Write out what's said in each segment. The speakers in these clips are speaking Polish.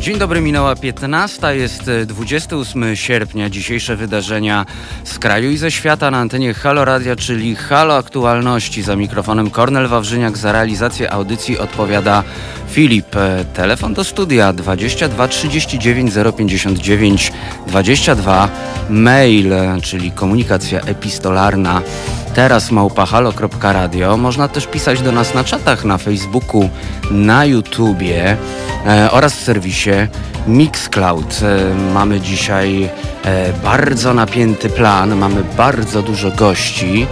Dzień dobry, minęła 15, jest 28 e, sierpnia. Dzisiejsze wydarzenia z kraju i ze świata na antenie Halo Radia, czyli Halo Aktualności. Za mikrofonem Kornel Wawrzyniak, za realizację audycji odpowiada Filip. E, telefon do studia 22 39 059 22. Mail, czyli komunikacja epistolarna teraz małpahalo.radio. Można też pisać do nas na czatach na Facebooku, na YouTubie e, oraz w serwisie Mixcloud. E, mamy dzisiaj e, bardzo napięty plan, mamy bardzo dużo gości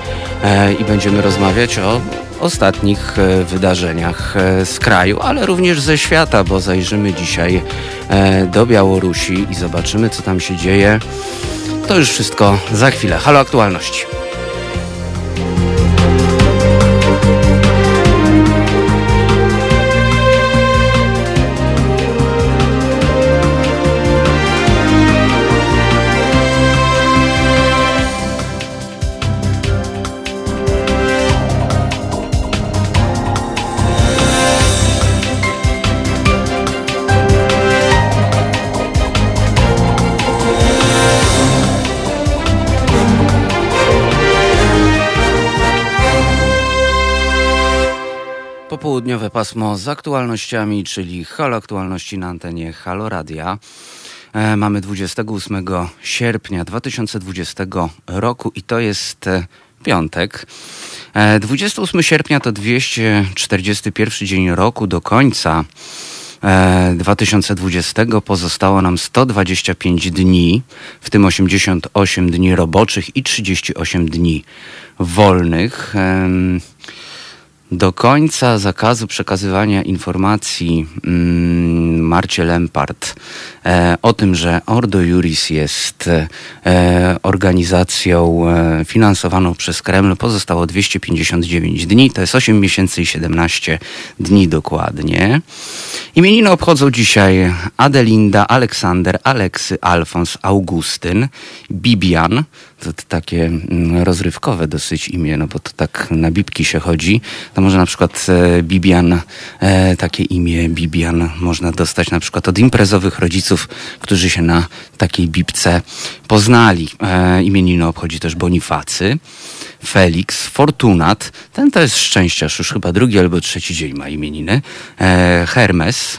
e, i będziemy rozmawiać o ostatnich e, wydarzeniach e, z kraju, ale również ze świata, bo zajrzymy dzisiaj do Białorusi i zobaczymy, co tam się dzieje. To już wszystko za chwilę. Halo aktualności. Popołudniowe pasmo z aktualnościami, czyli Halo Aktualności na antenie Halo Radia. E, mamy 28 sierpnia 2020 roku i to jest e, piątek. 28 e, sierpnia to 241 dzień roku do końca 2020 pozostało nam 125 dni, w tym 88 dni roboczych i 38 dni wolnych. Do końca zakazu przekazywania informacji mm, Marcie Lempart o tym, że Ordo Juris jest e, organizacją e, finansowaną przez Kreml pozostało 259 dni, to jest 8 miesięcy i 17 dni dokładnie. Imieniny obchodzą dzisiaj Adelinda, Aleksander, Aleksy, Alfons, Augustyn, Bibian, to, takie mm, rozrywkowe dosyć imię, no bo to tak na bibki się chodzi. To może na przykład e, Bibian, e, takie imię Bibian można dostać na przykład od imprezowych rodziców, którzy się na takiej bibce poznali. E, imieniny obchodzi też Bonifacy. Felix, Fortunat, ten to jest szczęściarz, już chyba drugi albo trzeci dzień ma imieniny, e, Hermes,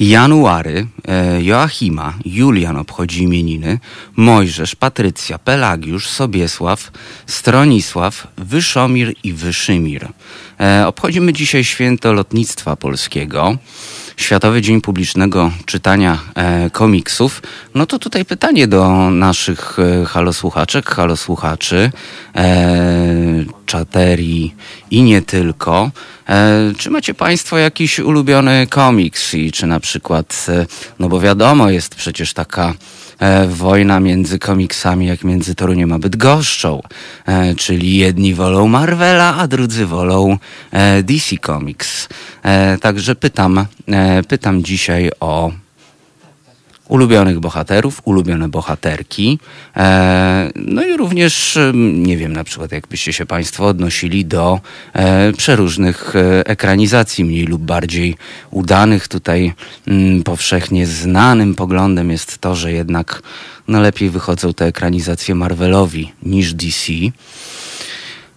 January, e, Joachima, Julian obchodzi imieniny, Mojżesz, Patrycja, Pelagiusz, Sobiesław, Stronisław, Wyszomir i Wyszymir. E, obchodzimy dzisiaj święto lotnictwa polskiego. Światowy Dzień Publicznego Czytania e, Komiksów, no to tutaj pytanie do naszych e, halosłuchaczek, halosłuchaczy, e, czaterii i nie tylko. E, czy macie Państwo jakiś ulubiony komiks i czy na przykład, e, no bo wiadomo, jest przecież taka wojna między komiksami, jak między Toruniem a Bydgoszczą. E, czyli jedni wolą Marvela, a drudzy wolą e, DC Comics. E, także pytam, e, pytam dzisiaj o ulubionych bohaterów, ulubione bohaterki. E, no i również, nie wiem, na przykład jakbyście się Państwo odnosili do e, przeróżnych e, ekranizacji, mniej lub bardziej udanych. Tutaj mm, powszechnie znanym poglądem jest to, że jednak no, lepiej wychodzą te ekranizacje Marvelowi niż DC.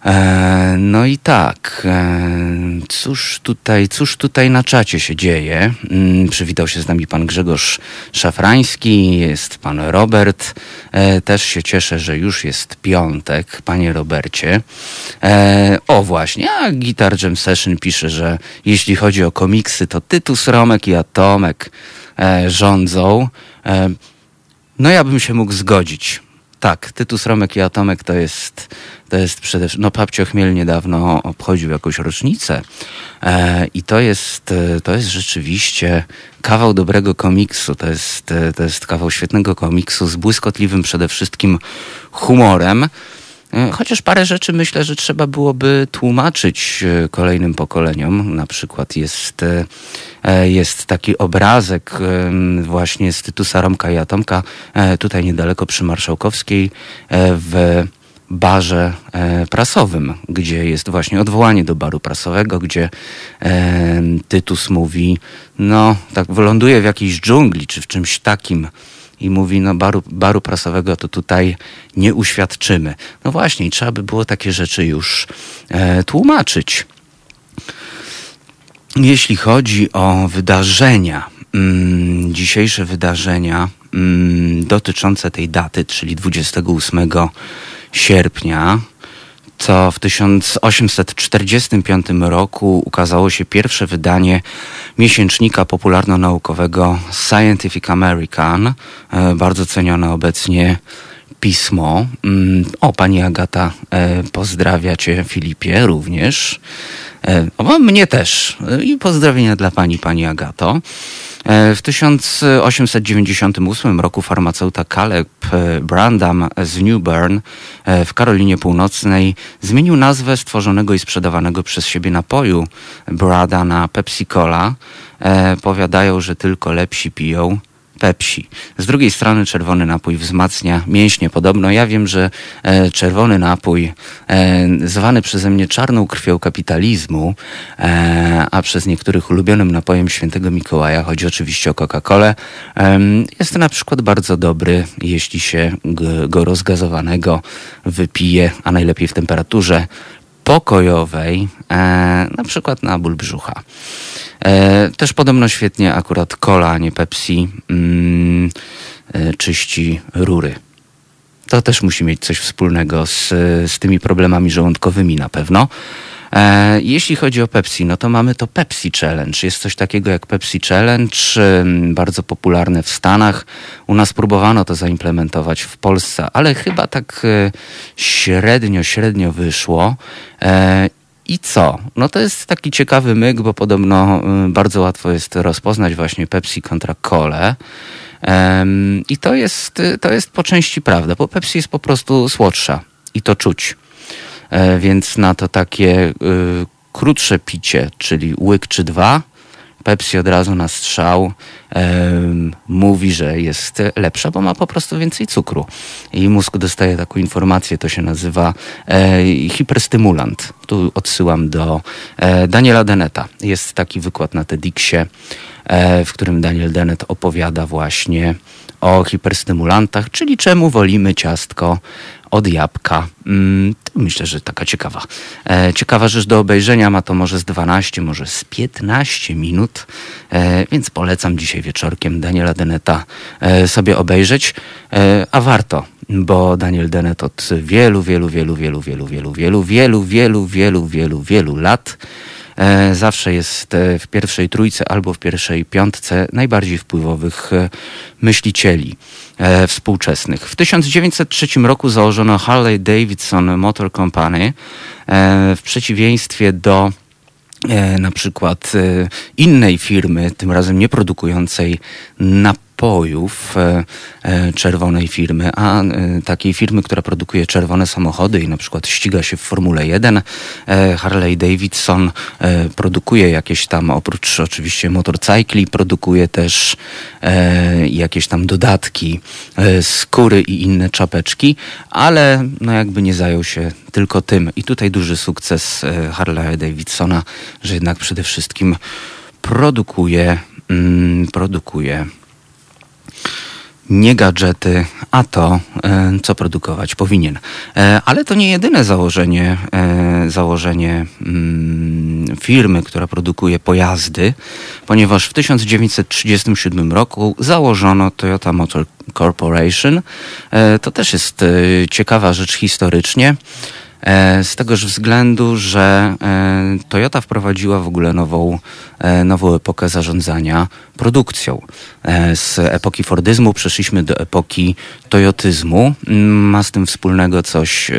E, no i tak, e, cóż tutaj, cóż tutaj na czacie się dzieje? Mm, przywitał się z nami pan Grzegorz Szafrański, jest pan Robert. E, też się cieszę, że już jest piątek, panie Robercie. O właśnie, a Guitar Jam Session pisze, że jeśli chodzi o komiksy, to Tytus Romek i Atomek rządzą. No ja bym się mógł zgodzić. Tak, Tytus Romek i Atomek to jest to jest przede wszystkim, no Papcio Chmiel niedawno obchodził jakąś rocznicę e, i to jest, e, to jest rzeczywiście kawał dobrego komiksu, to jest, e, to jest kawał świetnego komiksu z błyskotliwym przede wszystkim humorem. E, chociaż parę rzeczy myślę, że trzeba byłoby tłumaczyć kolejnym pokoleniom. Na przykład jest, jest taki obrazek właśnie z Tytusa Romka i Atomka, tutaj niedaleko przy Marszałkowskiej w barze e, prasowym, gdzie jest właśnie odwołanie do baru prasowego, gdzie e, Tytus mówi, no tak wyląduje w jakiejś dżungli czy w czymś takim i mówi, no baru, baru prasowego to tutaj nie uświadczymy. No właśnie, trzeba by było takie rzeczy już e, tłumaczyć. Jeśli chodzi o wydarzenia, mm, dzisiejsze wydarzenia mm, dotyczące tej daty, czyli 28 sierpnia, to w 1845 roku ukazało się pierwsze wydanie miesięcznika popularno-naukowego Scientific American, e, bardzo cenione obecnie pismo. Mm, o, pani Agata e, pozdrawia cię, Filipie, również. E, o, mnie też. I pozdrowienia dla pani, pani Agato. E, w 1898 roku farmaceuta Caleb Brandam z New Bern e, w Karolinie Północnej zmienił nazwę stworzonego i sprzedawanego przez siebie napoju Brada na Pepsi Cola. Powiadają, że tylko lepsi piją. Pepsi. Z drugiej strony czerwony napój wzmacnia mięśnie. Podobno ja wiem, że e, czerwony napój, e, zwany przeze mnie czarną krwią kapitalizmu, e, a przez niektórych ulubionym napojem świętego Mikołaja, chodzi oczywiście o Coca-Colę, jest na przykład bardzo dobry, jeśli się go rozgazowanego wypije, a najlepiej w temperaturze pokojowej, na przykład na ból brzucha. E, też podobno świetnie akurat cola, a nie Pepsi mm, e, czyści rury. To też musi mieć coś wspólnego z, z tymi problemami żołądkowymi na pewno. E, jeśli chodzi o Pepsi, no to mamy to Pepsi Challenge. Jest coś takiego jak Pepsi Challenge, bardzo popularne w Stanach. U nas próbowano to zaimplementować w Polsce, ale chyba tak e, średnio, średnio wyszło. I co? No to jest taki ciekawy myk, bo podobno bardzo łatwo jest rozpoznać właśnie Pepsi kontra Cole. I to jest, to jest po części prawda, bo Pepsi jest po prostu słodsza i to czuć. E, więc na to takie y, krótsze picie, czyli łyk czy dwa, Pepsi od razu na strzał e, mówi, że jest lepsza, bo ma po prostu więcej cukru. I mózg dostaje taką informację, to się nazywa e, hiperstymulant. Tu odsyłam do e, Daniela Deneta. Jest taki wykład na TEDxie, e, w którym Daniel Dennett opowiada właśnie o hiperstymulantach, czyli czemu wolimy ciastko od jabłka. Mm, myślę, że taka ciekawa. E, ciekawa rzecz do obejrzenia, ma to może z 12, może z 15 minut, e, więc polecam dzisiaj wieczorkiem Daniela Deneta e, sobie obejrzeć, a warto, bo Daniel Dennett od wielu, wielu, wielu, wielu, wielu, wielu, wielu, wielu, wielu, wielu, wielu, wielu lat zawsze jest w pierwszej trójce albo w pierwszej piątce najbardziej wpływowych myślicieli e, współczesnych. W 1903 roku założono Harley Davidson Motor Company e, w przeciwieństwie do e, na przykład e, innej firmy, tym razem nie produkującej napojów, napojów e, e, czerwonej firmy, a e, takiej firmy, która produkuje czerwone samochody i na przykład ściga się w Formule 1. Harley Davidson produkuje jakieś tam, oprócz oczywiście motorcykli, produkuje też jakieś tam dodatki, skóry i inne czapeczki, ale no jakby nie zajął się tylko tym. I tutaj duży sukces Harley Davidsona, że jednak przede wszystkim produkuje, mm, produkuje nie gadżety, a to, e, co produkować powinien. E, ale to nie jedyne założenie, e, założenie mm, firmy, która produkuje pojazdy, ponieważ w 1937 roku założono Toyota Motor Corporation. To też jest ciekawa rzecz historycznie. Z tegoż względu, że Toyota wprowadziła w ogóle nową, nową epokę zarządzania produkcją. Z epoki Fordyzmu przeszliśmy do epoki Toyotyzmu. Ma z tym wspólnego coś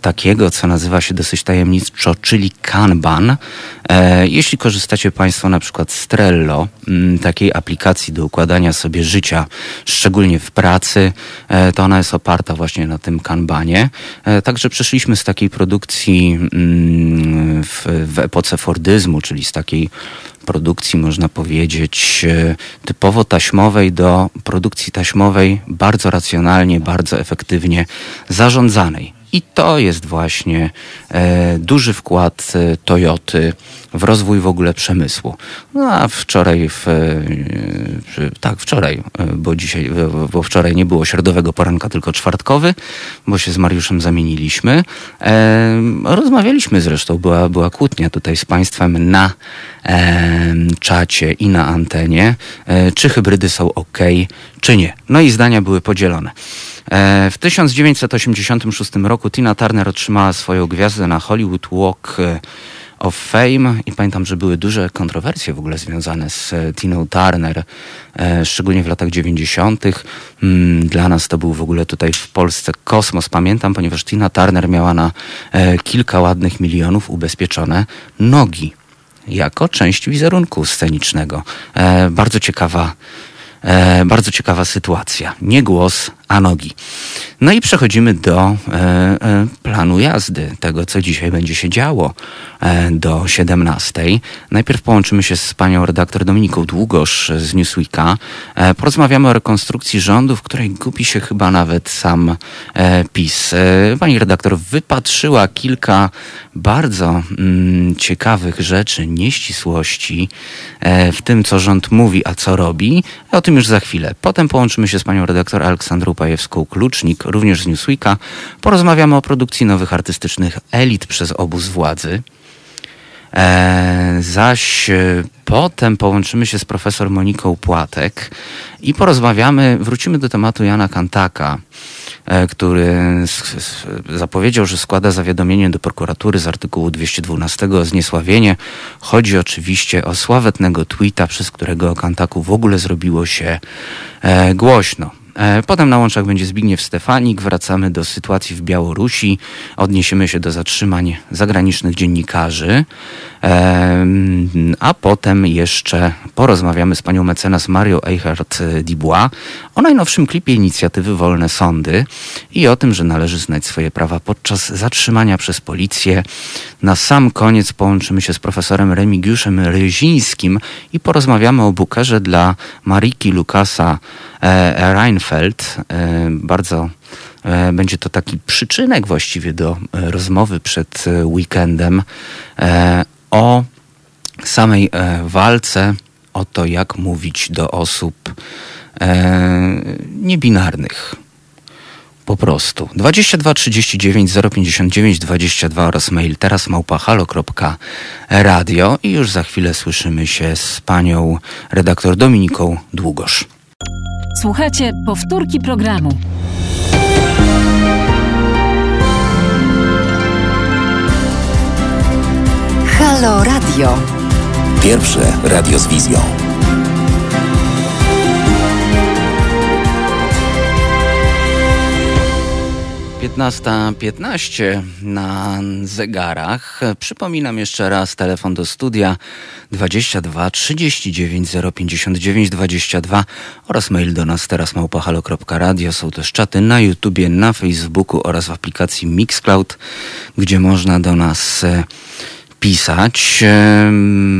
takiego, co nazywa się dosyć tajemniczo, czyli Kanban. Jeśli korzystacie Państwo na przykład z Trello, takiej aplikacji do układania sobie życia, szczególnie w pracy, to ona jest oparta właśnie na tym Kanbanie. Także przeszliśmy z takiej produkcji mm, w, w epoce Fordyzmu, czyli z takiej produkcji, można powiedzieć, e, typowo taśmowej do produkcji taśmowej bardzo racjonalnie, bardzo efektywnie zarządzanej. I to jest właśnie e, duży wkład e, Toyoty w rozwój w ogóle przemysłu. No a wczoraj, w, e, tak wczoraj, e, bo dzisiaj, bo wczoraj nie było środowego poranka, tylko czwartkowy, bo się z Mariuszem zamieniliśmy. E, rozmawialiśmy zresztą, była, była kłótnia tutaj z Państwem na e, czacie i na antenie, czy hybrydy są ok, czy nie. No i zdania były podzielone. E, w 1986 roku Tina Turner otrzymała swoją gwiazdę na Hollywood Walk e, of Fame i pamiętam, że były duże kontrowersje w ogóle związane z e, Tiną Turner, szczególnie w latach 90. Mm, dla nas to był w ogóle tutaj w Polsce kosmos, pamiętam, ponieważ Tina Turner miała na kilka ładnych milionów ubezpieczone nogi jako część wizerunku scenicznego. Bardzo ciekawa bardzo ciekawa sytuacja. Nie głos, a nogi. No i przechodzimy do e, e, planu jazdy, tego co dzisiaj będzie się działo e, do 17. Najpierw połączymy się z panią redaktor Dominiką Długosz z Newsweeka. E, porozmawiamy o rekonstrukcji rządu, w której gubi się chyba nawet sam e, PiS. Pani redaktor wypatrzyła kilka bardzo mm, ciekawych rzeczy, nieścisłości w tym, co rząd mówi, a co robi. O tym już za chwilę. Potem połączymy się z panią redaktor Aleksandrą Pajewską-Klucznik, również z Newsweeka. Porozmawiamy o produkcji nowych artystycznych elit przez obóz władzy. E, zaś e, potem połączymy się z profesor Moniką Płatek i porozmawiamy, wrócimy do tematu Jana Kantaka, e, który zapowiedział, że składa zawiadomienie do prokuratury z artykułu 212 o zniesławienie. Chodzi oczywiście o sławetnego tweeta, przez którego o Kantaku w ogóle zrobiło się głośno. E, potem na łączach będzie Zbigniew Stefanik. Wracamy do sytuacji w Białorusi. Odniesiemy się do zatrzymań zagranicznych dziennikarzy. A potem jeszcze porozmawiamy z panią mecenas Marią Eichhardt-Dibois o najnowszym klipie inicjatywy Wolne Sądy i o tym, że należy znać swoje prawa podczas zatrzymania przez policję. Na sam koniec połączymy się z profesorem Remigiuszem Ryzińskim i porozmawiamy o bukerze dla Mariki Lukasa e, Reinfeld. E, bardzo e, będzie to taki przyczynek właściwie do rozmowy przed weekendem o samej walce, o to, jak mówić do osób niebinarnych. Po prostu. 22 39 059 22 oraz mail teraz małpahalo.radio i już za chwilę słyszymy się z panią redaktor Dominiką Długosz. Słuchajcie powtórki programu. Halo Radio. Pierwsze radio z wizją. 15.15 na zegarach. Przypominam jeszcze raz telefon do studia 22 39 059 22 oraz mail do nas teraz małpahalo.radio. Są też czaty na YouTubie, na Facebooku oraz w aplikacji Mixcloud, gdzie można do nas e, pisać.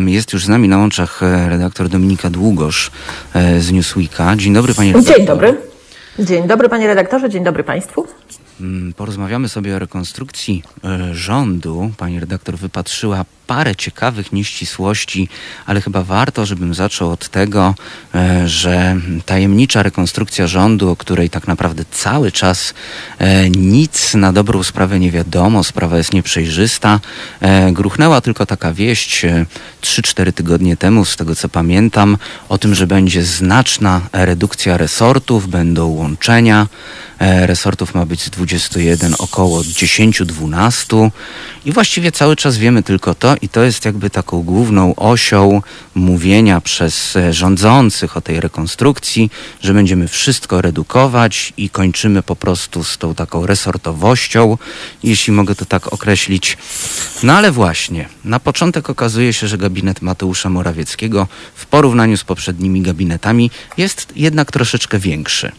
Jest już z nami na łączach e, redaktor Dominika Długosz e, z Newsweeka. Dzień dobry panie redaktorze. Dzień dobry. Dzień dobry panie redaktorze, dzień dobry państwu. Mm, porozmawiamy sobie o rekonstrukcji e, rządu. Pani redaktor wypatrzyła parę ciekawych nieścisłości, ale chyba warto, żebym zaczął od tego, e, że tajemnicza rekonstrukcja rządu, o której tak naprawdę cały czas e, nic na dobrą sprawę nie wiadomo, sprawa jest nieprzejrzysta, gruchnęła tylko taka wieść 3-4 tygodnie temu, z tego co pamiętam, o tym, że będzie znaczna redukcja resortów, będą łączenia. Resortów ma być z 21 około 10-12 i właściwie cały czas wiemy tylko to i to jest jakby taką główną osią mówienia przez e, rządzących o tej rekonstrukcji, że będziemy wszystko redukować i kończymy po prostu z tą taką resortowością, jeśli mogę to tak określić. No ale właśnie, na początek okazuje się, że gabinet Mateusza Morawieckiego w porównaniu z poprzednimi gabinetami jest jednak troszeczkę większy.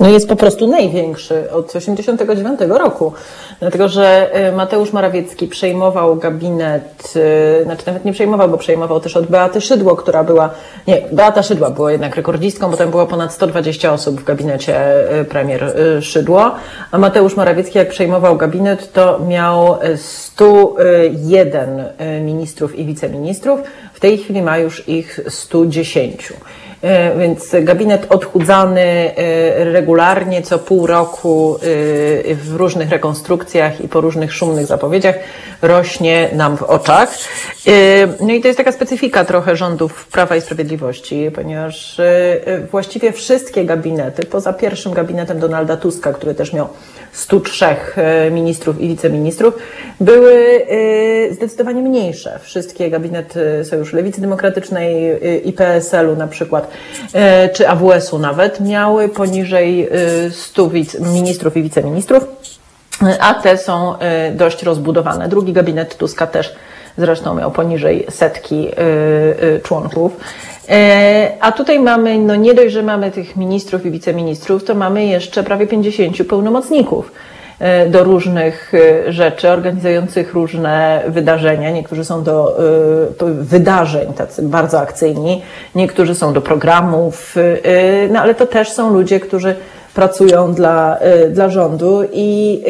No jest po prostu największy od 1989 roku. Dlatego, że y, Mateusz Morawiecki przejmował gabinet, y, znaczy nawet nie przejmował, bo przejmował też od Beaty Szydło, która była, nie, Beata Szydła była jednak rekordzistką, bo tam było ponad 120 osób w gabinecie y, premier Szydło, a Mateusz Morawiecki jak przejmował gabinet, to miał 101 ministrów i wiceministrów, w tej chwili ma już ich 110. E, więc gabinet odchudzany e, regularnie co pół roku e, w różnych rekonstrukcjach i po różnych szumnych zapowiedziach rośnie nam w oczach. No i to jest taka specyfika trochę rządów Prawa i Sprawiedliwości, ponieważ właściwie wszystkie gabinety, poza pierwszym gabinetem Donalda Tuska, który też miał 103 ministrów i wiceministrów, były zdecydowanie mniejsze. Wszystkie gabinety Sojuszu Lewicy Demokratycznej i PSL-u na przykład E, czy AWS-u nawet, miały poniżej 100 e, ministrów i wiceministrów, e, a te są dość rozbudowane. Drugi gabinet Tuska też zresztą miał poniżej setki członków. A tutaj mamy, no nie dość, że mamy tych ministrów i wiceministrów, to mamy jeszcze prawie 50 pełnomocników. E, do różnych e, rzeczy, organizujących różne wydarzenia. Niektórzy są do e, wydarzeń, tacy bardzo akcyjni, niektórzy są do programów, no ale to też są ludzie, którzy pracują dla, dla rządu i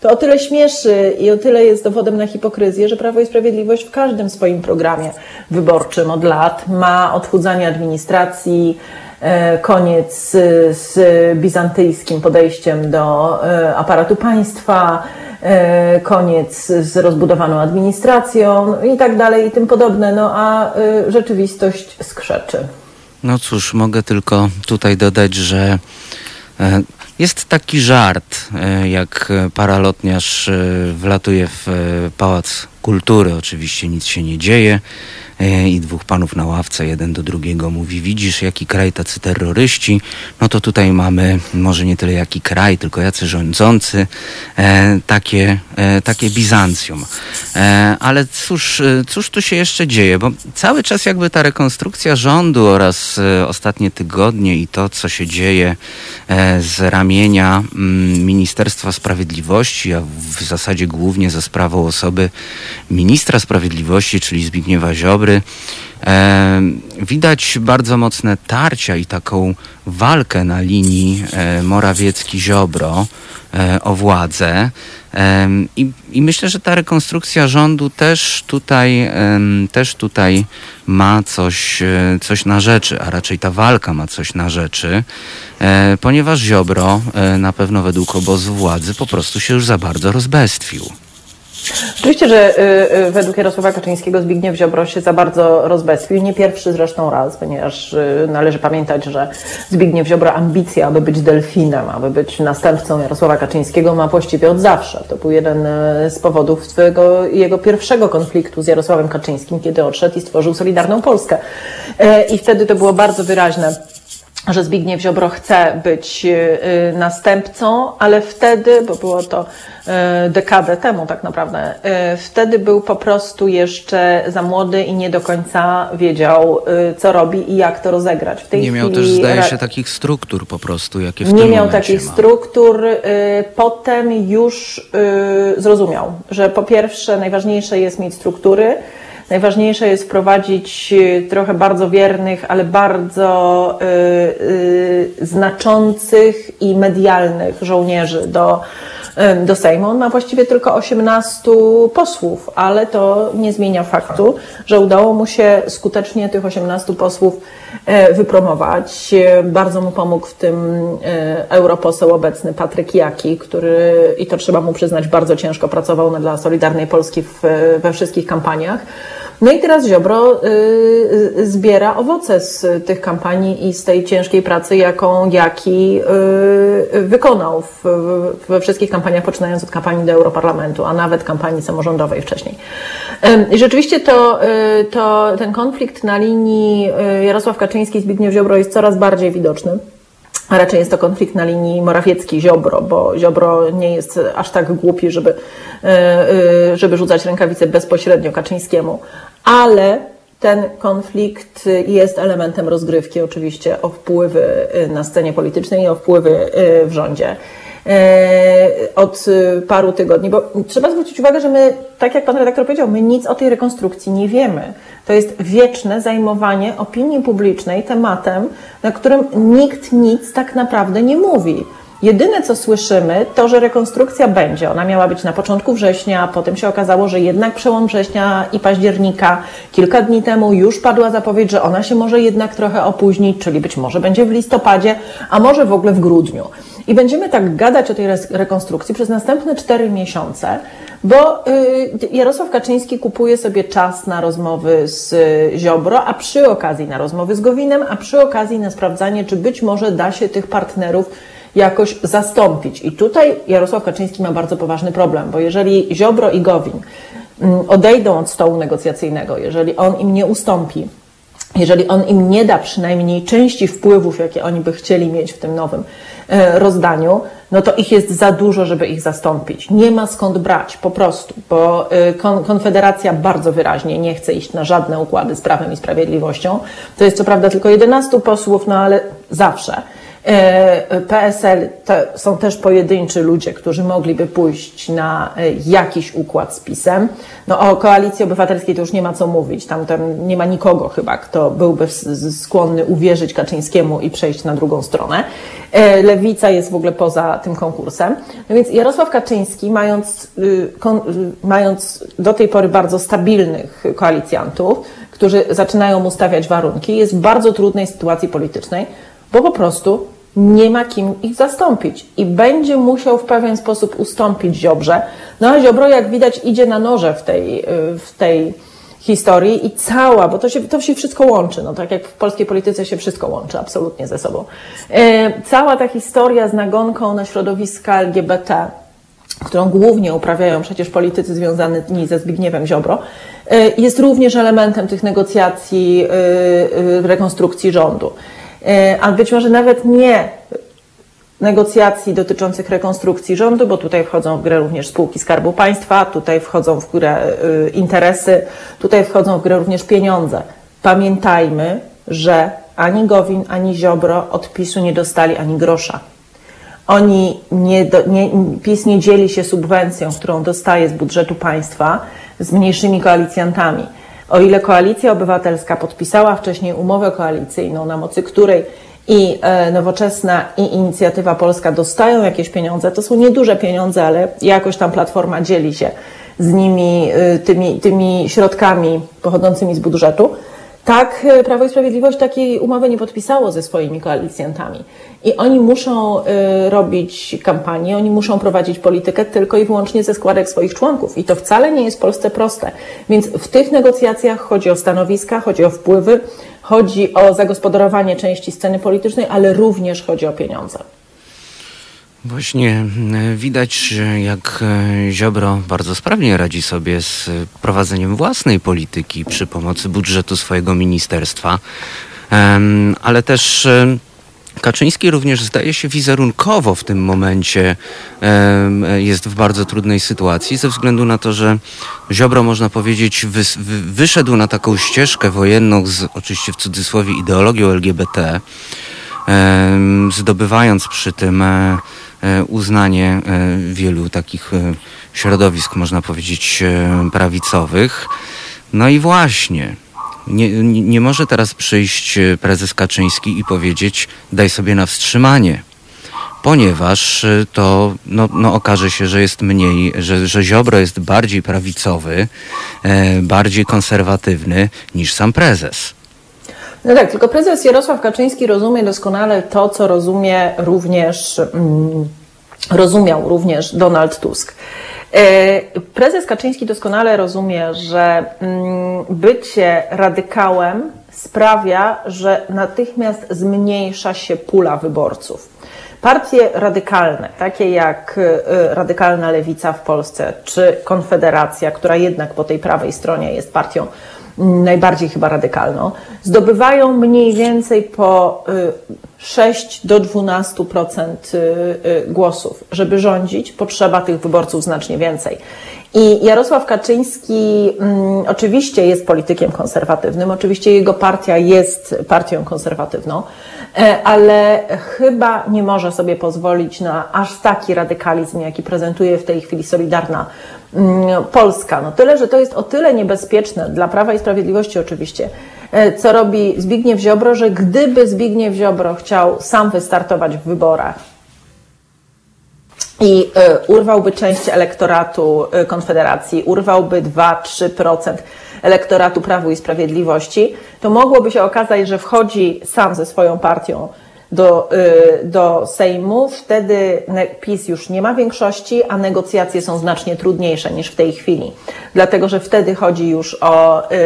to o tyle śmieszy i o tyle jest dowodem na hipokryzję, że Prawo i Sprawiedliwość w każdym swoim programie wyborczym od lat ma odchudzanie administracji, koniec z bizantyjskim podejściem do e, aparatu państwa, e, koniec z rozbudowaną administracją i tak dalej i tym podobne, no a rzeczywistość skrzeczy. No cóż, mogę tylko tutaj dodać, że jest taki żart, jak paralotniarz wlatuje w Pałac Kultury, oczywiście nic się nie dzieje. E, i dwóch panów na ławce, jeden do drugiego mówi, widzisz jaki kraj tacy terroryści, no to tutaj mamy może nie tyle jaki kraj, tylko jacy rządzący, e, takie, e, takie Bizancjum. E, ale cóż, e, cóż tu się jeszcze dzieje, bo cały czas jakby ta rekonstrukcja rządu oraz e, ostatnie tygodnie i to, co się dzieje z ramienia mm, Ministerstwa Sprawiedliwości, a w zasadzie głównie za sprawą osoby ministra sprawiedliwości, czyli Zbigniewa Ziobry, dobry. E, widać bardzo mocne tarcia i taką walkę na linii e, Morawiecki-Ziobro e, o władzę. E, I, I, myślę, że ta rekonstrukcja rządu też tutaj, też tutaj ma coś, e, coś na rzeczy, a raczej ta walka ma coś na rzeczy, e, ponieważ Ziobro na pewno według obozu władzy po prostu się już za bardzo rozbestwił. Oczywiście, że y, y, według Jarosława Kaczyńskiego Zbigniew Ziobro się za bardzo rozbestwił. Nie pierwszy zresztą raz, ponieważ y, należy pamiętać, że Zbigniew Ziobro ambicje, aby być delfinem, aby być następcą Jarosława Kaczyńskiego ma właściwie od zawsze. To był jeden z powodów swojego, jego pierwszego konfliktu z Jarosławem Kaczyńskim, kiedy odszedł i stworzył Solidarną Polskę. I wtedy to było bardzo wyraźne że Zbigniew Ziobro chce być y, następcą, ale wtedy, bo było to y, dekadę temu tak naprawdę, y, wtedy był po prostu jeszcze za młody i nie do końca wiedział, co robi i jak to rozegrać. W tej nie miał też, zdaje się, takich struktur po prostu, jakie w Nie miał takich ma. struktur. Potem już zrozumiał, że po pierwsze najważniejsze jest mieć struktury, Najważniejsze jest wprowadzić y, trochę bardzo wiernych, ale bardzo y, y, znaczących i medialnych żołnierzy do, do Sejmu. On ma właściwie tylko 18 posłów, ale to nie zmienia faktu, że udało mu się skutecznie tych 18 posłów wypromować. Bardzo mu pomógł w tym europoseł obecny Patryk Jaki, który, i to trzeba mu przyznać, bardzo ciężko pracował dla Solidarnej Polski w, we wszystkich kampaniach. No i teraz Ziobro y, y, zbiera owoce z tych kampanii i z tej ciężkiej pracy, jaką Jaki y, wykonał w, we wszystkich kampaniach, poczynając od kampanii do Europarlamentu, a nawet kampanii samorządowej wcześniej. I rzeczywiście to, to ten konflikt na linii Jarosław Kaczyński-Zbigniew Ziobro jest coraz bardziej widoczny. A raczej jest to konflikt na linii Morawiecki-Ziobro, bo Ziobro nie jest aż tak głupi, żeby, żeby rzucać rękawice bezpośrednio Kaczyńskiemu ale ten konflikt jest elementem rozgrywki oczywiście o wpływy na scenie politycznej i o wpływy w rządzie. E, od paru tygodni, bo trzeba zwrócić uwagę, że my, tak jak pan redaktor powiedział, my nic o tej rekonstrukcji nie wiemy. To jest wieczne zajmowanie opinii publicznej tematem, na którym nikt nic tak naprawdę nie mówi. Jedyne, co słyszymy, to, że rekonstrukcja będzie. Ona miała być na początku września, potem się okazało, że jednak przełom września i października. Kilka dni temu już padła zapowiedź, że ona się może jednak trochę opóźnić, czyli być może będzie w listopadzie, a może w ogóle w grudniu. I będziemy tak gadać o tej rekonstrukcji przez następne cztery miesiące, bo y, Jarosław Kaczyński kupuje sobie czas na rozmowy z Ziobro, a przy okazji na rozmowy z Gowinem, a przy okazji na sprawdzanie, czy być może da się tych partnerów jakoś zastąpić. I tutaj Jarosław Kaczyński ma bardzo poważny problem, bo jeżeli Ziobro i Gowin mm, odejdą od stołu negocjacyjnego, jeżeli on im nie ustąpi, jeżeli on im nie da przynajmniej części wpływów, jakie oni by chcieli mieć w tym nowym e, rozdaniu, no to ich jest za dużo, żeby ich zastąpić. Nie ma skąd brać, po prostu, bo e, Konfederacja bardzo wyraźnie nie chce iść na żadne układy z Prawem i Sprawiedliwością. To jest co prawda tylko 11 posłów, no ale zawsze. E, PSL to są też pojedynczy ludzie, którzy mogliby pójść na e, jakiś układ z PiSem. No o koalicji obywatelskiej to już nie ma co mówić. Tam, tam nie ma nikogo chyba, kto byłby skłonny uwierzyć Kaczyńskiemu i przejść na drugą stronę. E, Lewica jest w ogóle poza tym konkursem. No więc Jarosław Kaczyński, mając, y, mając do tej pory bardzo stabilnych koalicjantów, którzy zaczynają mu stawiać warunki, jest w bardzo trudnej sytuacji politycznej, bo po prostu nie ma kim ich zastąpić i będzie musiał w pewien sposób ustąpić Ziobrze. No a Ziobro, jak widać, idzie na noże w tej, y, w tej historii i cała, bo to się, to się wszystko łączy, no tak jak w polskiej polityce się wszystko łączy absolutnie ze sobą. E, cała ta historia z nagonką na środowiska LGBT, którą głównie uprawiają przecież politycy związani ze Zbigniewem Ziobro, e, jest również elementem tych negocjacji e, rekonstrukcji rządu. E, a być może nawet nie negocjacji dotyczących rekonstrukcji rządu, bo tutaj wchodzą w grę również spółki Skarbu Państwa, tutaj wchodzą w grę e, interesy, tutaj wchodzą w grę również pieniądze. Pamiętajmy, że ani Gowin, ani Ziobro od PiSu nie dostali ani grosza. Oni nie, do, nie, PiS nie dzieli się subwencją, którą dostaje z budżetu państwa z mniejszymi koalicjantami. O ile Koalicja Obywatelska podpisała wcześniej umowę koalicyjną, na mocy której i e, Nowoczesna i Inicjatywa Polska dostają jakieś pieniądze, to są nieduże pieniądze, ale jakoś tam Platforma dzieli się z nimi, e, tymi, tymi środkami pochodzącymi z budżetu, tak, e, Prawo i Sprawiedliwość takiej umowy nie podpisało ze swoimi koalicjantami. I oni muszą y, robić kampanię, oni muszą prowadzić politykę tylko i wyłącznie ze składek swoich członków. I to wcale nie jest w Polsce proste. Więc w tych negocjacjach chodzi o stanowiska, chodzi o wpływy, chodzi o zagospodarowanie części sceny politycznej, ale również chodzi o pieniądze. Właśnie e, widać, jak e, Ziobro bardzo sprawnie radzi sobie z prowadzeniem własnej polityki przy pomocy budżetu swojego ministerstwa, ale też e, Kaczyński również zdaje się wizerunkowo w tym momencie jest w bardzo trudnej sytuacji ze względu na to, że Ziobro można powiedzieć wyszedł na taką ścieżkę wojenną z oczywiście w cudzysłowie ideologią LGBT, zdobywając przy tym E, uznanie e, wielu takich e, środowisk, można powiedzieć, prawicowych. No i właśnie, nie, nie może teraz przyjść prezes Kaczyński i powiedzieć: daj sobie na wstrzymanie, ponieważ to no, no okaże się, że jest mniej, że, że Ziobro jest bardziej prawicowy, e, bardziej konserwatywny niż sam prezes. No tak, tylko prezes Jarosław Kaczyński rozumie doskonale to, co rozumie również, mm, rozumiał również Donald Tusk. E, prezes Kaczyński doskonale rozumie, że mm, bycie radykałem sprawia, że natychmiast zmniejsza się pula wyborców. Partie radykalne, takie jak e, radykalna lewica w Polsce, czy Konfederacja, która jednak po tej prawej stronie jest partią najbardziej chyba radykalną, zdobywają mniej więcej po 6 y, do 12% y, y, głosów. Żeby rządzić, potrzeba tych wyborców znacznie więcej. I Jarosław Kaczyński mm, oczywiście jest politykiem konserwatywnym, oczywiście jego partia jest partią konserwatywną, e, ale chyba nie może sobie pozwolić na aż taki radykalizm, jaki prezentuje w tej chwili Solidarna Polska. No tyle, że to jest o tyle niebezpieczne dla Prawa i Sprawiedliwości oczywiście, e, co robi Zbigniew Ziobro, że gdyby Zbigniew Ziobro chciał sam wystartować w wyborach, i e, urwałby część elektoratu e, Konfederacji, urwałby 2-3% elektoratu Prawu i Sprawiedliwości, to mogłoby się okazać, że wchodzi sam ze swoją partią do, y, do Sejmu, wtedy PiS już nie ma większości, a negocjacje są znacznie trudniejsze niż w tej chwili. Dlatego, że wtedy chodzi już o y,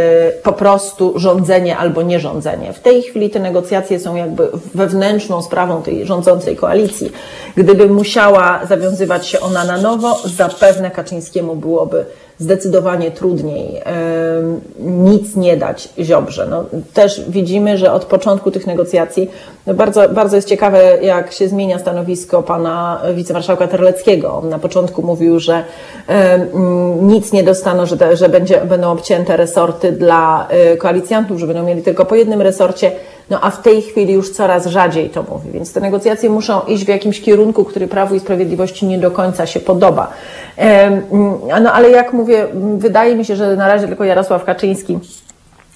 po prostu rządzenie albo nierządzenie. W tej chwili te negocjacje są jakby wewnętrzną sprawą tej rządzącej koalicji. Gdyby musiała zawiązywać się ona na nowo, zapewne Kaczyńskiemu byłoby zdecydowanie trudniej nic nie dać Ziobrze. No, też widzimy, że od początku tych negocjacji no bardzo, bardzo jest ciekawe, jak się zmienia stanowisko pana wicemarszałka Terleckiego. On na początku mówił, że nic nie dostaną, że, że będzie, będą obcięte resorty dla e, koalicjantów, że będą mieli tylko po jednym resorcie. No a w tej chwili już coraz rzadziej to mówi, więc te negocjacje muszą iść w jakimś kierunku, który Prawu i Sprawiedliwości nie do końca się podoba. No ale jak mówię, wydaje mi się, że na razie tylko Jarosław Kaczyński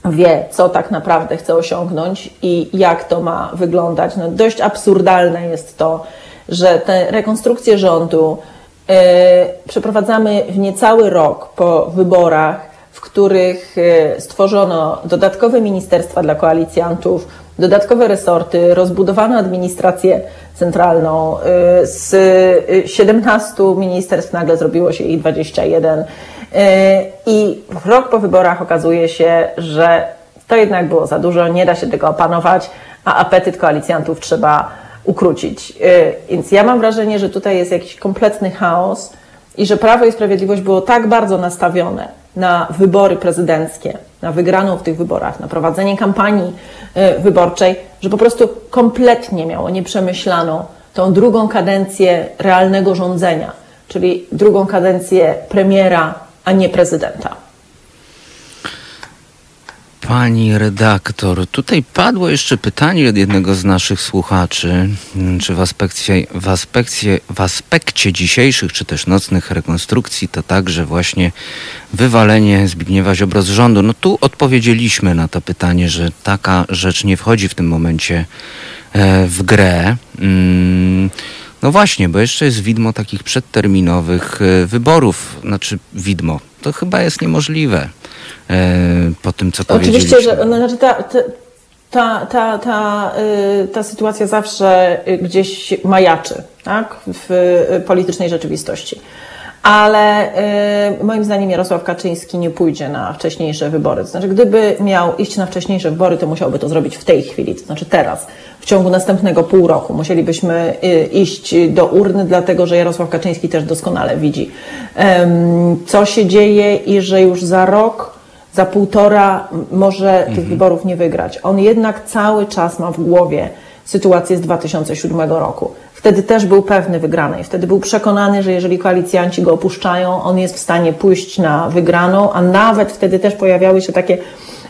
wie, co tak naprawdę chce osiągnąć i jak to ma wyglądać. No, dość absurdalne jest to, że te rekonstrukcje rządu yy, przeprowadzamy w niecały rok po wyborach, w których e, stworzono dodatkowe ministerstwa dla koalicjantów, dodatkowe resorty, rozbudowano administrację centralną. Y, z 17 y, ministerstw nagle zrobiło się ich 21. Y, I rok po wyborach okazuje się, że to jednak było za dużo, nie da się tego opanować, a apetyt koalicjantów trzeba ukrócić. Więc ja mam wrażenie, że tutaj jest jakiś kompletny chaos i że Prawo i Sprawiedliwość było tak bardzo nastawione na wybory prezydenckie, na wygraną w tych wyborach, na prowadzenie kampanii e, wyborczej, że po prostu kompletnie miało nieprzemyślaną tą drugą kadencję realnego rządzenia, czyli drugą kadencję premiera, a nie prezydenta. Pani redaktor, tutaj padło jeszcze pytanie od jednego z naszych słuchaczy, czy w aspekcie, w aspekcie, w aspekcie dzisiejszych, czy też nocnych rekonstrukcji to także właśnie wywalenie Zbigniewa Ziobro z rządu. No tu odpowiedzieliśmy na to pytanie, że taka rzecz nie wchodzi w tym momencie e, w grę. Mm, no właśnie, bo jeszcze jest widmo takich przedterminowych e, wyborów, znaczy widmo. To chyba jest niemożliwe. E, po tym, co Oczywiście, że no, znaczy ta, ta, ta, ta, y, ta sytuacja zawsze gdzieś majaczy tak? w politycznej rzeczywistości. Ale y, moim zdaniem Jarosław Kaczyński nie pójdzie na wcześniejsze wybory. To znaczy, gdyby miał iść na wcześniejsze wybory, to musiałby to zrobić w tej chwili, to znaczy teraz, w ciągu następnego pół roku. Musielibyśmy y, iść do urny, dlatego że Jarosław Kaczyński też doskonale widzi, co się dzieje i że już za rok za półtora może mhm. tych wyborów nie wygrać. On jednak cały czas ma w głowie sytuację z 2007 roku. Wtedy też był pewny wygranej. Wtedy był przekonany, że jeżeli koalicjanci go opuszczają, on jest w stanie pójść na wygraną, a nawet wtedy też pojawiały się takie,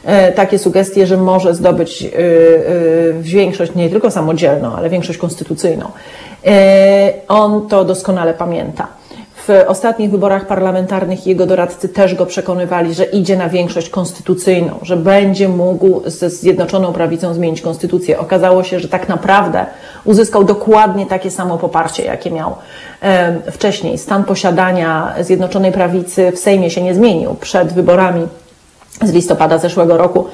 e, takie sugestie, że może zdobyć e, e, większość nie tylko samodzielną, ale większość konstytucyjną. On to doskonale pamięta. W ostatnich wyborach parlamentarnych jego doradcy też go przekonywali, że idzie na większość konstytucyjną, że będzie mógł ze Zjednoczoną Prawicą zmienić konstytucję. Okazało się, że tak naprawdę uzyskał dokładnie takie samo poparcie, jakie miał wcześniej. Stan posiadania Zjednoczonej Prawicy w Sejmie się nie zmienił. Przed wyborami z listopada zeszłego roku,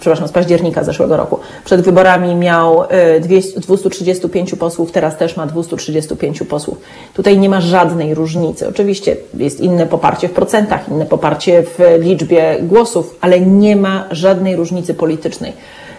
przepraszam, z października zeszłego roku. Przed wyborami miał e, 235 posłów, teraz też ma 235 posłów. Tutaj nie ma żadnej różnicy. Oczywiście jest inne poparcie w procentach, inne poparcie w liczbie głosów, ale nie ma żadnej różnicy politycznej.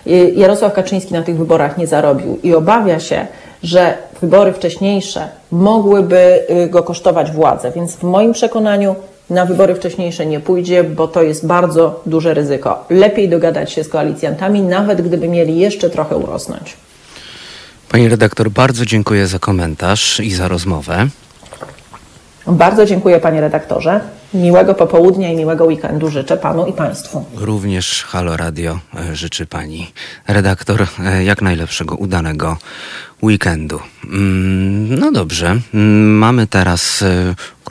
E, Jarosław Kaczyński na tych wyborach nie zarobił i obawia się, że wybory wcześniejsze mogłyby e, go kosztować władzę. Więc w moim przekonaniu na wybory wcześniejsze nie pójdzie, bo to jest bardzo duże ryzyko. Lepiej dogadać się z koalicjantami, nawet gdyby mieli jeszcze trochę urosnąć. Pani redaktor, bardzo dziękuję za komentarz i za rozmowę. Bardzo dziękuję panie redaktorze. Miłego popołudnia i miłego weekendu życzę panu i państwu. Również Halo Radio e, życzy pani redaktor e, jak najlepszego, udanego weekendu. Mm, no dobrze, mm, mamy teraz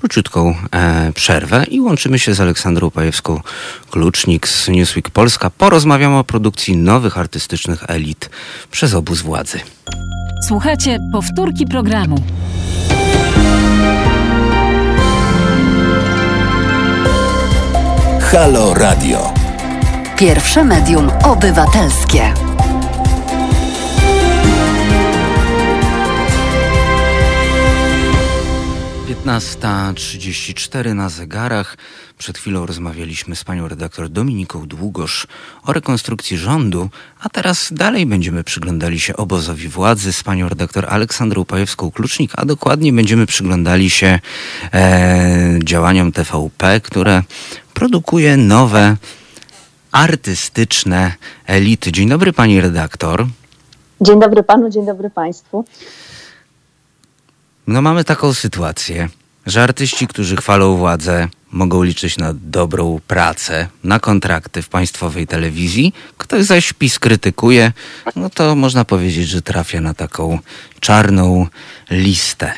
e, króciutką przerwę i łączymy się z Aleksandrą Pajewską-Klucznik z Newsweek Polska. Porozmawiamy o produkcji nowych artystycznych elit przez obóz władzy. Słuchajcie powtórki programu. Halo Radio. Pierwsze medium obywatelskie. 15.34 na zegarach. Przed chwilą rozmawialiśmy z panią redaktor Dominiką Długosz o rekonstrukcji rządu, a teraz dalej będziemy przyglądali się obozowi władzy z panią redaktor Aleksandrą Pajewską-Klucznik, a dokładnie będziemy przyglądali się e, działaniom TVP, które produkuje nowe artystyczne elity. Dzień dobry pani redaktor. Dzień dobry panu, dzień dobry państwu. No mamy taką sytuację, że artyści, którzy chwalą władzę, mogą liczyć na dobrą pracę, na kontrakty w państwowej telewizji. Ktoś zaś PiS krytykuje, no to można powiedzieć, że trafia na taką czarną listę.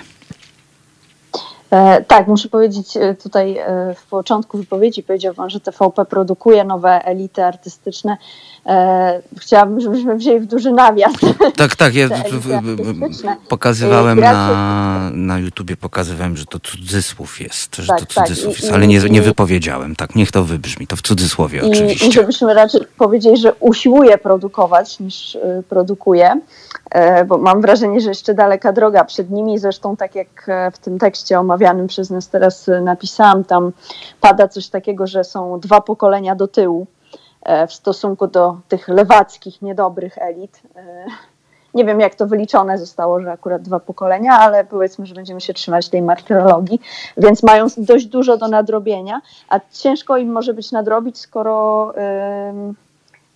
E, tak, muszę powiedzieć e, tutaj e, w początku wypowiedzi powiedział Pan, że TVP produkuje nowe elity artystyczne. E, chciałabym, żebyśmy wzięli w duży nawias. Tak, tak, ja pokazywałem na, na YouTubie, pokazywałem, że to cudzysłów jest, że tak, to tak. cudzysłów tak. jest, ale nie, nie wypowiedziałem, tak, niech to wybrzmi, to w cudzysłowie i, oczywiście. I żebyśmy raczej powiedzieli, że usiłuje produkować niż y, produkuje, e, bo mam wrażenie, że jeszcze daleka droga przed nimi, zresztą tak jak w tym tekście omawianym przez nas teraz napisałam, tam pada coś takiego, że są dwa pokolenia do tyłu E, w stosunku do tych lewackich, niedobrych elit. E, nie wiem, jak to wyliczone zostało, że akurat dwa pokolenia, ale powiedzmy, że będziemy się trzymać tej martyrologii, więc mają dość dużo do nadrobienia, a ciężko im może być nadrobić, skoro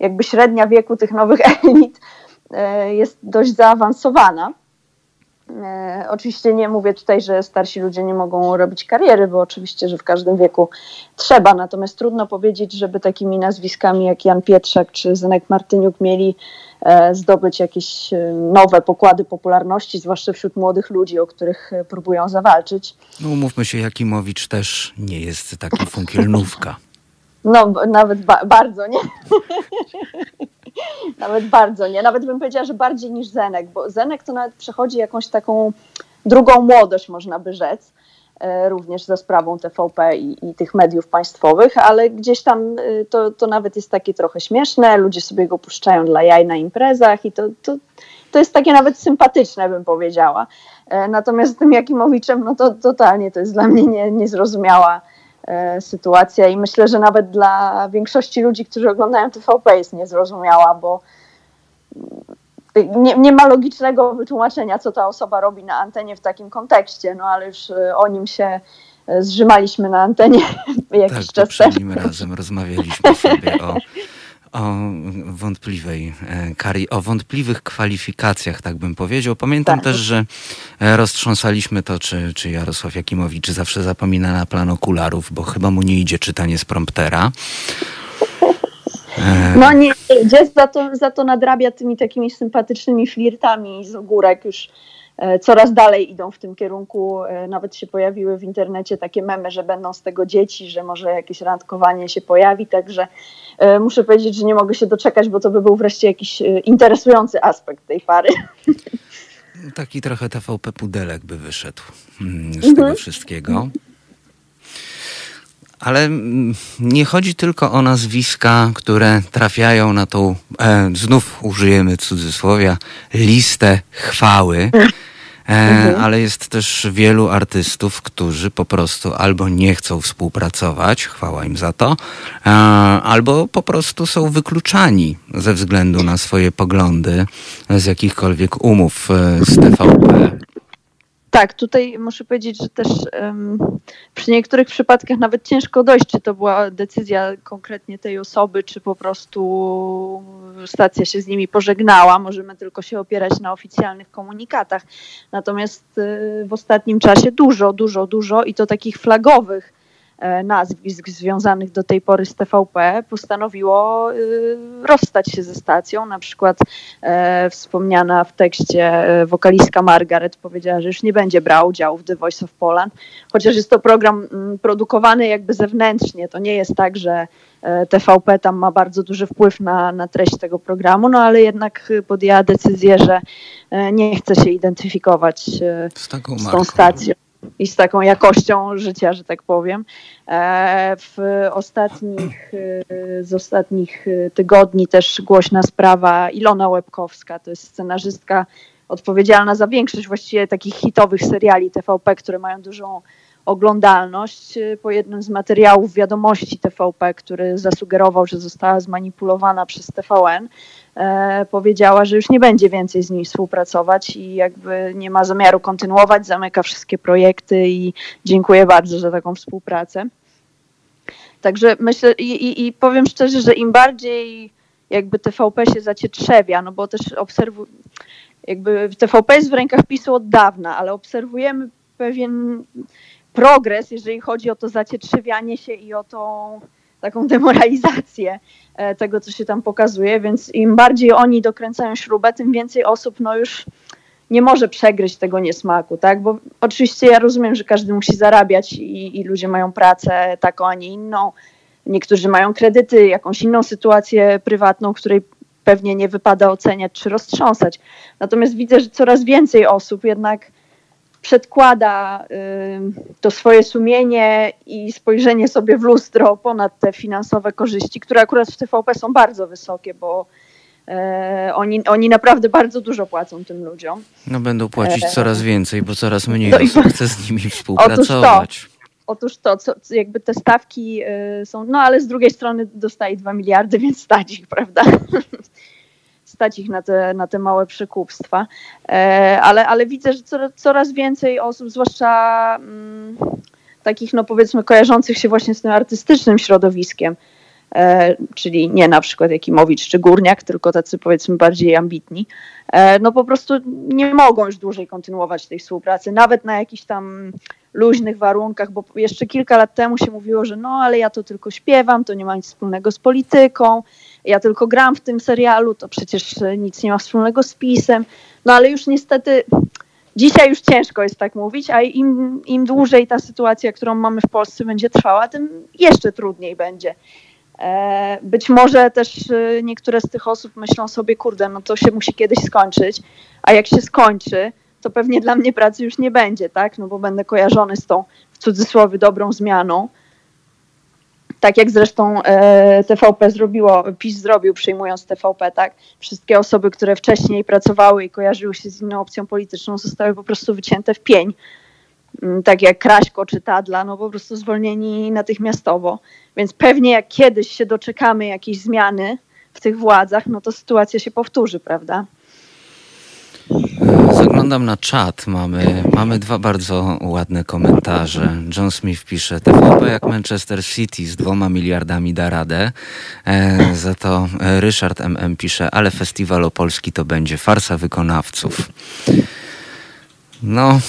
jakby średnia wieku tych nowych elit e, jest dość zaawansowana. E, oczywiście nie mówię tutaj, że starsi ludzie nie mogą robić kariery, bo oczywiście, że w każdym wieku trzeba, natomiast trudno powiedzieć, żeby takimi nazwiskami jak Jan Pietrzak czy Zenek Martyniuk mieli e, zdobyć jakieś e, nowe pokłady popularności, zwłaszcza wśród młodych ludzi, o których próbują zawalczyć. No umówmy się, Jakimowicz też nie jest taki funkielnówka. No, nawet ba bardzo, nie? nawet bardzo, nie? Nawet bym powiedziała, że bardziej niż Zenek, bo Zenek to nawet przechodzi jakąś taką drugą młodość, można by rzec, e, również za sprawą TVP i, i tych mediów państwowych, ale gdzieś tam e, to, to nawet jest takie trochę śmieszne, ludzie sobie go puszczają dla jaj na imprezach i to, to, to jest takie nawet sympatyczne, bym powiedziała. E, natomiast z tym Jakimowiczem, no to totalnie to jest dla mnie nie, niezrozumiała sytuacja i myślę, że nawet dla większości ludzi, którzy oglądają TVP jest niezrozumiała, bo nie, nie, ma logicznego wytłumaczenia, co ta osoba robi na antenie w takim kontekście, no ale już e, o nim się e, zrzymaliśmy na antenie jakiś tak, czas temu. Razem rozmawialiśmy sobie o o wątpliwej e, kari, o wątpliwych kwalifikacjach, tak bym powiedział. Pamiętam tak. też, że e, roztrząsaliśmy to, czy, czy Jarosław Jakimowicz zawsze zapomina na plan okularów, bo chyba mu nie idzie czytanie z promptera. E, no nie idzie, za to, za to nadrabia tymi takimi sympatycznymi flirtami z ogórek już coraz dalej idą w tym kierunku. Nawet się pojawiły w internecie takie memy, że będą z tego dzieci, że może jakieś randkowanie się pojawi, także E, muszę powiedzieć, że nie mogę się doczekać, bo to by był wreszcie jakiś e, interesujący aspekt tej pary. Taki trochę TVP pudelek by wyszedł mm, z mhm. tego wszystkiego. Ale nie chodzi tylko o nazwiska, które trafiają na tą, e, znów użyjemy cudzysłowia, listę chwały. E, mhm. ale jest też wielu artystów, którzy po prostu albo nie chcą współpracować, chwała im za to, e, albo po prostu są wykluczani ze względu na swoje poglądy z jakichkolwiek umów e, z TVP. Tak, tutaj muszę powiedzieć, że też um, przy niektórych przypadkach nawet ciężko dojść, czy to była decyzja konkretnie tej osoby, czy po prostu stacja się z nimi pożegnała. Możemy tylko się opierać na oficjalnych komunikatach. Natomiast y, w ostatnim czasie dużo, dużo, dużo i to takich flagowych nazwisk związanych do tej pory z TVP postanowiło y, rozstać się ze stacją. Na przykład e, wspomniana w tekście e, wokalistka Margaret powiedziała, że już nie będzie brała udziału w The Voice of Poland, chociaż jest to program mm, produkowany jakby zewnętrznie. To nie jest tak, że TVP tam ma bardzo duży wpływ na, na treść tego programu, no ale jednak podjęła decyzję, że nie chce się identyfikować z, z tą stacją i z taką jakością życia, że tak powiem. E, w ostatnich, e, z ostatnich e, tygodni też głośna sprawa Ilona Łebkowska, to jest scenarzystka odpowiedzialna za większość właściwie takich hitowych seriali TVP, które mają dużą oglądalność. Po jednym z materiałów wiadomości TVP, który zasugerował, że została zmanipulowana przez TVN, powiedziała, że już nie będzie więcej z nim współpracować i jakby nie ma zamiaru kontynuować, zamyka wszystkie projekty i dziękuję bardzo za taką współpracę. Także myślę i, i, i powiem szczerze, że im bardziej jakby TVP się zacietrzewia, no bo też obserwuję, jakby TVP jest w rękach PiSu od dawna, ale obserwujemy pewien progres, jeżeli chodzi o to zacietrzewianie się i o tą taką demoralizację e, tego, co się tam pokazuje, więc im bardziej oni dokręcają śrubę, tym więcej osób no już nie może przegryźć tego niesmaku, tak? Bo oczywiście ja rozumiem, że każdy musi zarabiać i, i ludzie mają pracę taką, a nie inną. Niektórzy mają kredyty, jakąś inną sytuację prywatną, której pewnie nie wypada oceniać czy roztrząsać. Natomiast widzę, że coraz więcej osób jednak przedkłada to swoje sumienie i spojrzenie sobie w lustro ponad te finansowe korzyści, które akurat w TVP są bardzo wysokie, bo e, oni, oni naprawdę bardzo dużo płacą tym ludziom. No będą płacić e, coraz więcej, bo coraz mniej osób chce z nimi współpracować. Otóż to, co, jakby te stawki y, są, no ale z drugiej strony dostaje 2 miliardy, więc stać ich, prawda? stać ich na te, na te małe przekupstwa. E, ale, ale widzę, że coraz, więcej osób, zwłaszcza mm, takich, no powiedzmy, kojarzących się właśnie z tym artystycznym środowiskiem, czyli nie na przykład Jakimowicz czy Górniak, tylko tacy powiedzmy bardziej ambitni, e, no po prostu nie mogą już dłużej kontynuować tej współpracy, nawet na jakichś tam luźnych warunkach, bo jeszcze kilka lat temu się mówiło, że no ale ja to tylko śpiewam, to nie ma nic wspólnego z polityką, ja tylko gram w tym serialu, to przecież nic nie ma wspólnego z pisem. No ale już niestety dzisiaj już ciężko jest tak mówić, a im, im dłużej ta sytuacja, którą mamy w Polsce będzie trwała, tym jeszcze trudniej będzie. E, być może też e, niektóre z tych osób myślą sobie, kurde, no to się musi kiedyś skończyć, a jak się skończy, to pewnie dla mnie pracy już nie będzie, tak? No bo będę kojarzony z tą w cudzysłowie dobrą zmianą. Tak jak zresztą e, TVP zrobiło, PiS zrobił przyjmując TVP, tak? Wszystkie osoby, które wcześniej pracowały i kojarzyły się z inną opcją polityczną, zostały po prostu wycięte w pień. Mm, tak jak Kraśko czy Tadla, no po prostu zwolnieni natychmiastowo. Więc pewnie jak kiedyś się doczekamy jakiejś zmiany w tych władzach, no to sytuacja się powtórzy, prawda? Zaglądam na czat. Mamy, mamy dwa bardzo ładne komentarze. John Smith pisze, TVP jak Manchester City z dwoma miliardami da radę. E, za to Ryszard MM pisze, ale festiwal opolski to będzie farsa wykonawców. No,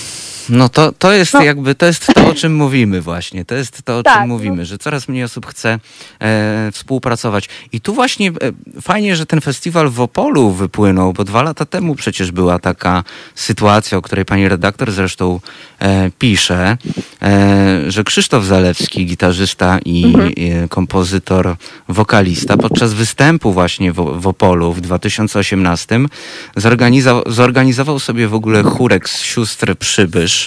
no to, to jest no. jakby, to jest to, o czym mówimy właśnie. To jest to, o tak, czym mówimy, no. że coraz mniej osób chce e, współpracować. I tu właśnie e, fajnie, że ten festiwal w Opolu wypłynął, bo dwa lata temu przecież była taka sytuacja, o której pani redaktor zresztą e, pisze, e, że Krzysztof Zalewski, gitarzysta i mhm. E, kompozytor, wokalista, podczas występu właśnie w, w Opolu w 2018 zorganizował, zorganizował sobie w ogóle chórek z sióstr Przybysz,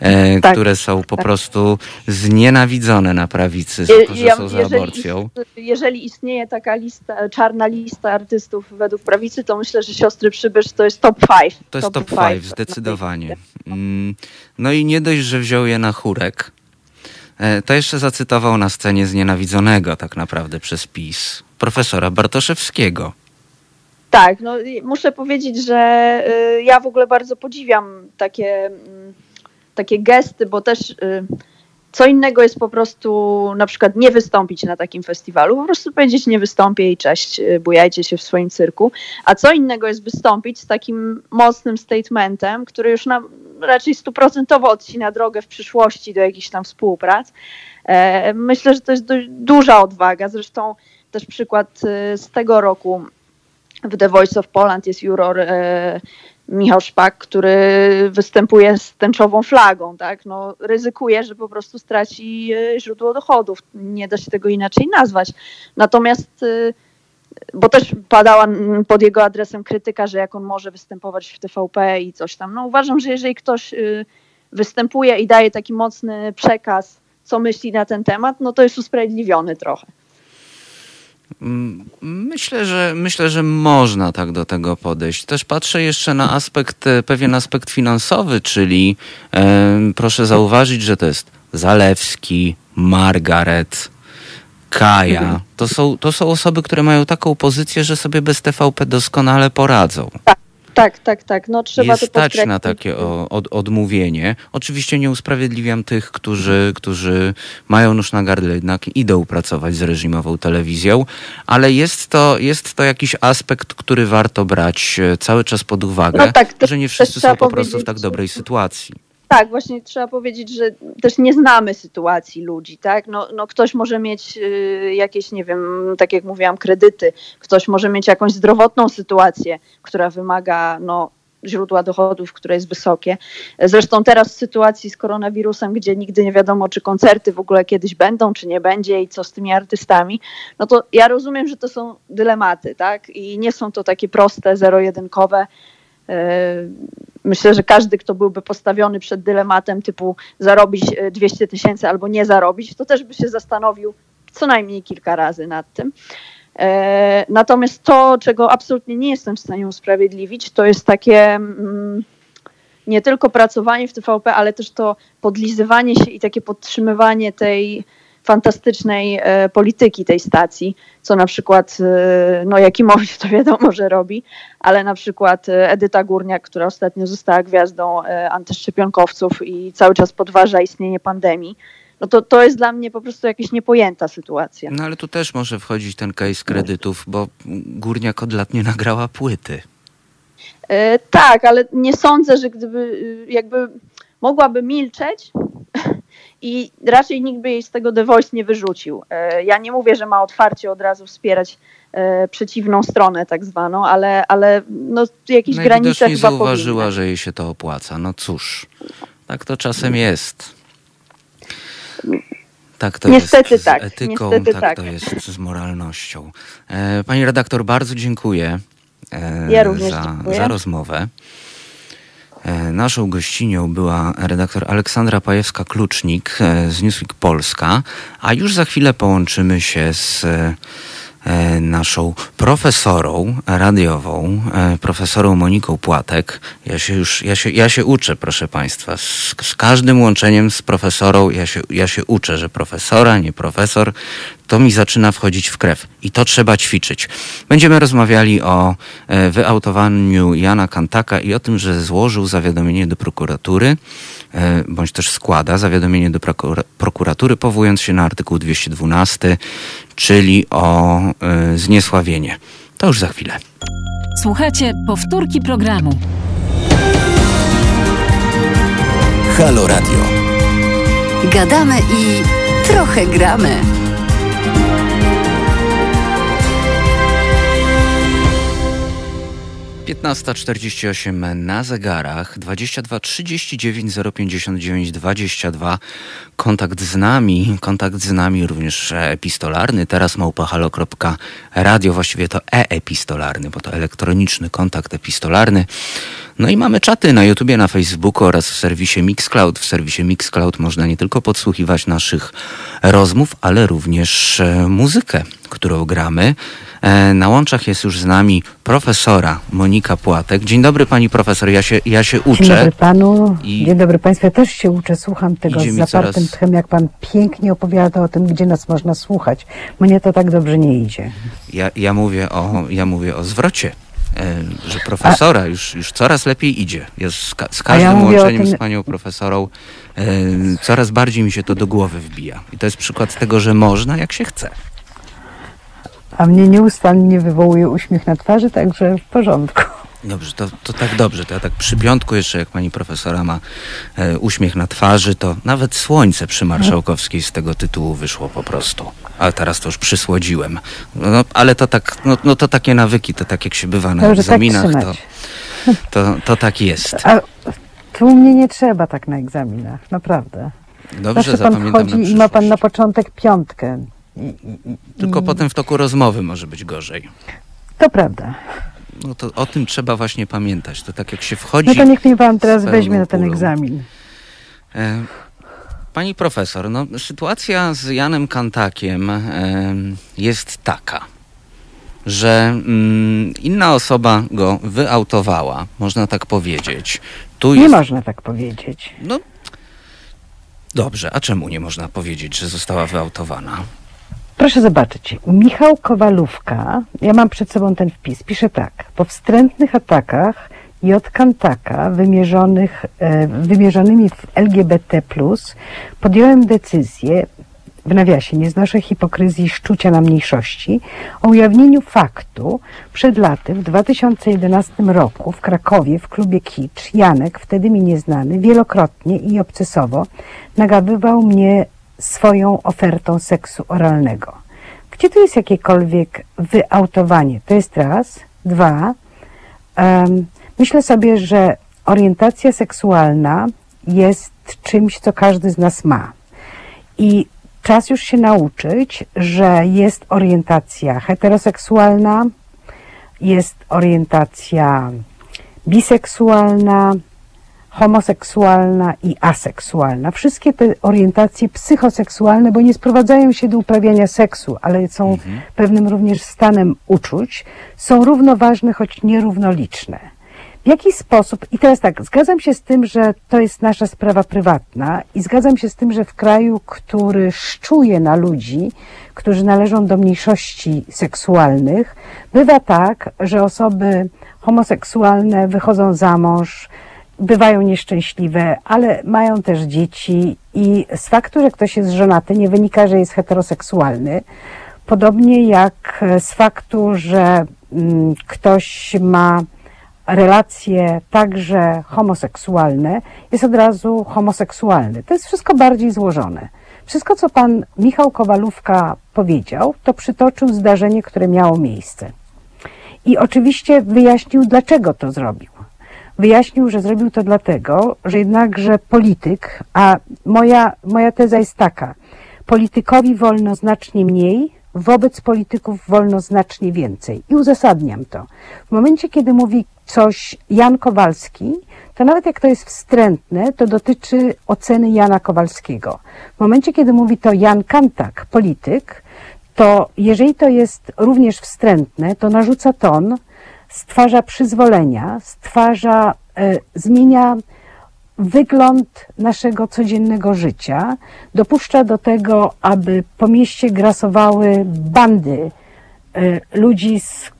e, tak, które są po tak. prostu znienawidzone na prawicy, że są za aborcją. Jeżeli istnieje taka lista, czarna lista artystów według prawicy, to myślę, że Siostry Przybysz to jest top 5. To jest top 5, zdecydowanie. Mm, no i nie dość, że wziął je na chórek, e, to jeszcze zacytował na scenie znienawidzonego tak naprawdę przez PiS profesora Bartoszewskiego. Tak, no muszę powiedzieć, że y, ja w ogóle bardzo podziwiam takie, mm, takie gesty, bo też y, co innego jest po prostu na przykład nie wystąpić na takim festiwalu, po prostu powiedzieć nie wystąpię i cześć, y, bujajcie się w swoim cyrku, a co innego jest wystąpić z takim mocnym statementem, który już nam raczej stuprocentowo odcina drogę w przyszłości do jakichś tam współprac. E, myślę, że to jest duża odwaga, zresztą też przykład z tego roku w The Voice of Poland jest juror e, Michał Szpak, który występuje z tęczową flagą, tak? No, ryzykuje, że po prostu straci e, źródło dochodów. Nie da się tego inaczej nazwać. Natomiast, e, bo też padała pod jego adresem krytyka, że jak on może występować w TVP i coś tam. No uważam, że jeżeli ktoś e, występuje i daje taki mocny przekaz, co myśli na ten temat, no to jest usprawiedliwiony trochę. Mm, myślę, że myślę, że można tak do tego podejść. Też patrzę jeszcze na aspekt, e, pewien aspekt finansowy, czyli e, proszę zauważyć, że to jest Zalewski, Margaret, Kaja. To są, to są osoby, które mają taką pozycję, że sobie bez TVP doskonale poradzą. Tak. Tak, tak, tak. No, trzeba jest to stać na takie od, odmówienie. Oczywiście nie usprawiedliwiam tych, którzy, którzy mają nóż na gardle, jednak idą pracować z reżimową telewizją, ale jest to, jest to jakiś aspekt, który warto brać e, cały czas pod uwagę, no tak, że nie wszyscy są po prostu w tak dobrej sytuacji. Tak, właśnie trzeba powiedzieć, że też nie znamy sytuacji ludzi, tak? No, no ktoś może mieć y, jakieś, nie wiem, tak jak mówiłam, kredyty, ktoś może mieć jakąś zdrowotną sytuację, która wymaga no, źródła dochodów, które jest wysokie. Zresztą teraz w sytuacji z koronawirusem, gdzie nigdy nie wiadomo, czy koncerty w ogóle kiedyś będą, czy nie będzie i co z tymi artystami, no to ja rozumiem, że to są dylematy, tak? I nie są to takie proste, zero-jedynkowe myślę, że każdy, kto byłby postawiony przed dylematem typu zarobić 200 e, tysięcy albo nie zarobić, to też by się zastanowił co najmniej kilka razy nad tym. E, natomiast to, czego absolutnie nie jestem w stanie usprawiedliwić, to jest takie mm, nie tylko pracowanie w TVP, ale też to podlizywanie się i takie podtrzymywanie tej fantastycznej e, polityki tej stacji, co na przykład e, no Jakimowicz to wiadomo, że robi, ale na przykład e, Edyta Górniak, która ostatnio została gwiazdą antyszczepionkowców i cały czas podważa istnienie pandemii, no to, to jest dla mnie po prostu jakaś niepojęta sytuacja. No ale tu też może wchodzić ten case kredytów, bo Górniak od lat nie nagrała płyty. E, tak, ale nie sądzę, że gdyby jakby mogłaby milczeć, i raczej nikt by jej z tego The Voice nie wyrzucił. E, ja nie mówię, że ma otwarcie od razu wspierać e, przeciwną stronę tak zwaną, ale, ale no, jakieś granice chyba zauważyła, powinny. że jej się to opłaca. No cóż, tak to czasem jest. Tak to Niestety jest tak. z etyką, Niestety tak, tak to jest z moralnością. E, pani redaktor, bardzo dziękuję, ja za, dziękuję. za rozmowę. E, naszą gościnią była redaktor Aleksandra Pajewska-Klucznik e, z Newsweek Polska, a już za chwilę połączymy się z e, naszą profesorą radiową, profesorą Moniką Płatek. Ja się już, ja się, ja się uczę, proszę Państwa. Z, z każdym łączeniem z profesorą ja się, ja się uczę, że profesora, nie profesor, to mi zaczyna wchodzić w krew i to trzeba ćwiczyć. Będziemy rozmawiali o e, wyautowaniu Jana Kantaka i o tym, że złożył zawiadomienie do prokuratury, e, bądź też składa zawiadomienie do prokuratury, powołując się na artykuł 212, czyli o e, zniesławienie. To już za chwilę. Słuchajcie powtórki programu. Halo Radio. Gadamy i trochę gramy. 15.48 na zegarach, 22 39 059 22. Kontakt z nami, kontakt z nami również epistolarny, teraz małpahalo.radio, właściwie to e-epistolarny, bo to elektroniczny kontakt epistolarny. No i mamy czaty na YouTubie, na Facebooku oraz w serwisie Mixcloud. W serwisie Mixcloud można nie tylko podsłuchiwać naszych rozmów, ale również e, muzykę, którą gramy. E, na łączach jest już z nami profesora Monika Płatek. Dzień dobry pani profesor, ja się, ja się uczę. Dzień dobry panu, i dzień dobry państwu, ja też się uczę, słucham tego z zapartym coraz... tchem, jak pan pięknie opowiada o tym, gdzie nas można słuchać. Mnie to tak dobrze nie idzie. Ja, ja, mówię, o, ja mówię o zwrocie E, że profesora już, już coraz lepiej idzie. Jest z, z każdym ja łączeniem tym... z panią profesorą e, coraz bardziej mi się to do głowy wbija. I to jest przykład tego, że można, jak się chce. A mnie nieustannie wywołuje uśmiech na twarzy, także w porządku. Dobrze, to, to tak dobrze. To ja tak przy piątku jeszcze, jak pani profesora ma e, uśmiech na twarzy, to nawet słońce przy Marszałkowskiej z tego tytułu wyszło po prostu. Ale teraz to już przysłodziłem. No, ale to tak, no, no to takie nawyki, to tak jak się bywa na Dobrze, tak egzaminach, tak to, to, to tak jest. A tu mnie nie trzeba tak na egzaminach, naprawdę. Dobrze, Zawsze pan wchodzi i ma pan na początek piątkę. Tylko potem w toku rozmowy może być gorzej. To prawda no to o tym trzeba właśnie pamiętać. To tak jak się wchodzi. No to niech mnie pan teraz weźmie na ten egzamin. E, pani profesor, no, sytuacja z Janem Kantakiem e, jest taka, że mm, inna osoba go wyautowała, można tak powiedzieć. Tu nie jest... można tak powiedzieć. No dobrze, a czemu nie można powiedzieć, że została wyautowana? Proszę zobaczyć, Michał Kowalówka, ja mam przed sobą ten wpis, pisze tak. Po wstrętnych atakach J. Kantaka wymierzonych, e, wymierzonymi w LGBT+, podjąłem decyzję, w nawiasie, nie znoszę hipokryzji i szczucia na mniejszości, o ujawnieniu faktu przed laty w 2011 roku w Krakowie w klubie Kicz Janek, wtedy mi nieznany, wielokrotnie i obcesowo nagabywał mnie swoją ofertą seksu oralnego. Gdzie tu jest jakiekolwiek wyautowanie? To jest raz. Dwa. Um, myślę sobie, że orientacja seksualna jest czymś, co każdy z nas ma. I czas już się nauczyć, że jest orientacja heteroseksualna, jest orientacja biseksualna, homoseksualna i aseksualna. Wszystkie te orientacje psychoseksualne, bo nie sprowadzają się do uprawiania seksu, ale są mhm. pewnym również stanem uczuć, są równoważne, choć nierównoliczne. W jaki sposób, i teraz tak, zgadzam się z tym, że to jest nasza sprawa prywatna i zgadzam się z tym, że w kraju, który szczuje na ludzi, którzy należą do mniejszości seksualnych, bywa tak, że osoby homoseksualne wychodzą za mąż, bywają nieszczęśliwe, ale mają też dzieci i z faktu, że ktoś jest żonaty, nie wynika, że jest heteroseksualny. Podobnie jak z faktu, że mm, ktoś ma relacje także homoseksualne, jest od razu homoseksualny. To jest wszystko bardziej złożone. Wszystko, co pan Michał Kowalówka powiedział, to przytoczył zdarzenie, które miało miejsce. I oczywiście wyjaśnił, dlaczego to zrobił wyjaśnił, że zrobił to dlatego, że jednakże polityk, a moja, moja teza jest taka, politykowi wolno znacznie mniej, wobec polityków wolno znacznie więcej. I uzasadniam to. W momencie, kiedy mówi coś Jan Kowalski, to nawet jak to jest wstrętne, to dotyczy oceny Jana Kowalskiego. W momencie, kiedy mówi to Jan Kantak, polityk, to jeżeli to jest również wstrętne, to narzuca ton, stwarza przyzwolenia, stwarza, e, zmienia wygląd naszego codziennego życia, dopuszcza do tego, aby po mieście grasowały bandy e, ludzi z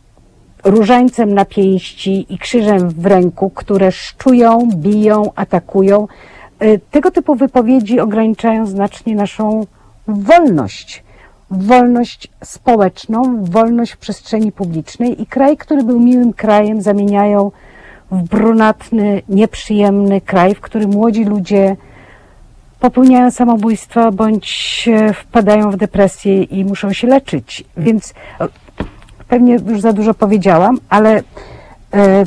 różańcem na pięści i krzyżem w ręku, które szczują, biją, atakują. E, tego typu wypowiedzi ograniczają znacznie naszą wolność wolność społeczną, wolność w przestrzeni publicznej i kraj, który był miłym krajem, zamieniają w brunatny, nieprzyjemny kraj, w którym młodzi ludzie popełniają samobójstwa bądź wpadają w depresję i muszą się leczyć. Więc e, pewnie już za dużo powiedziałam, ale e,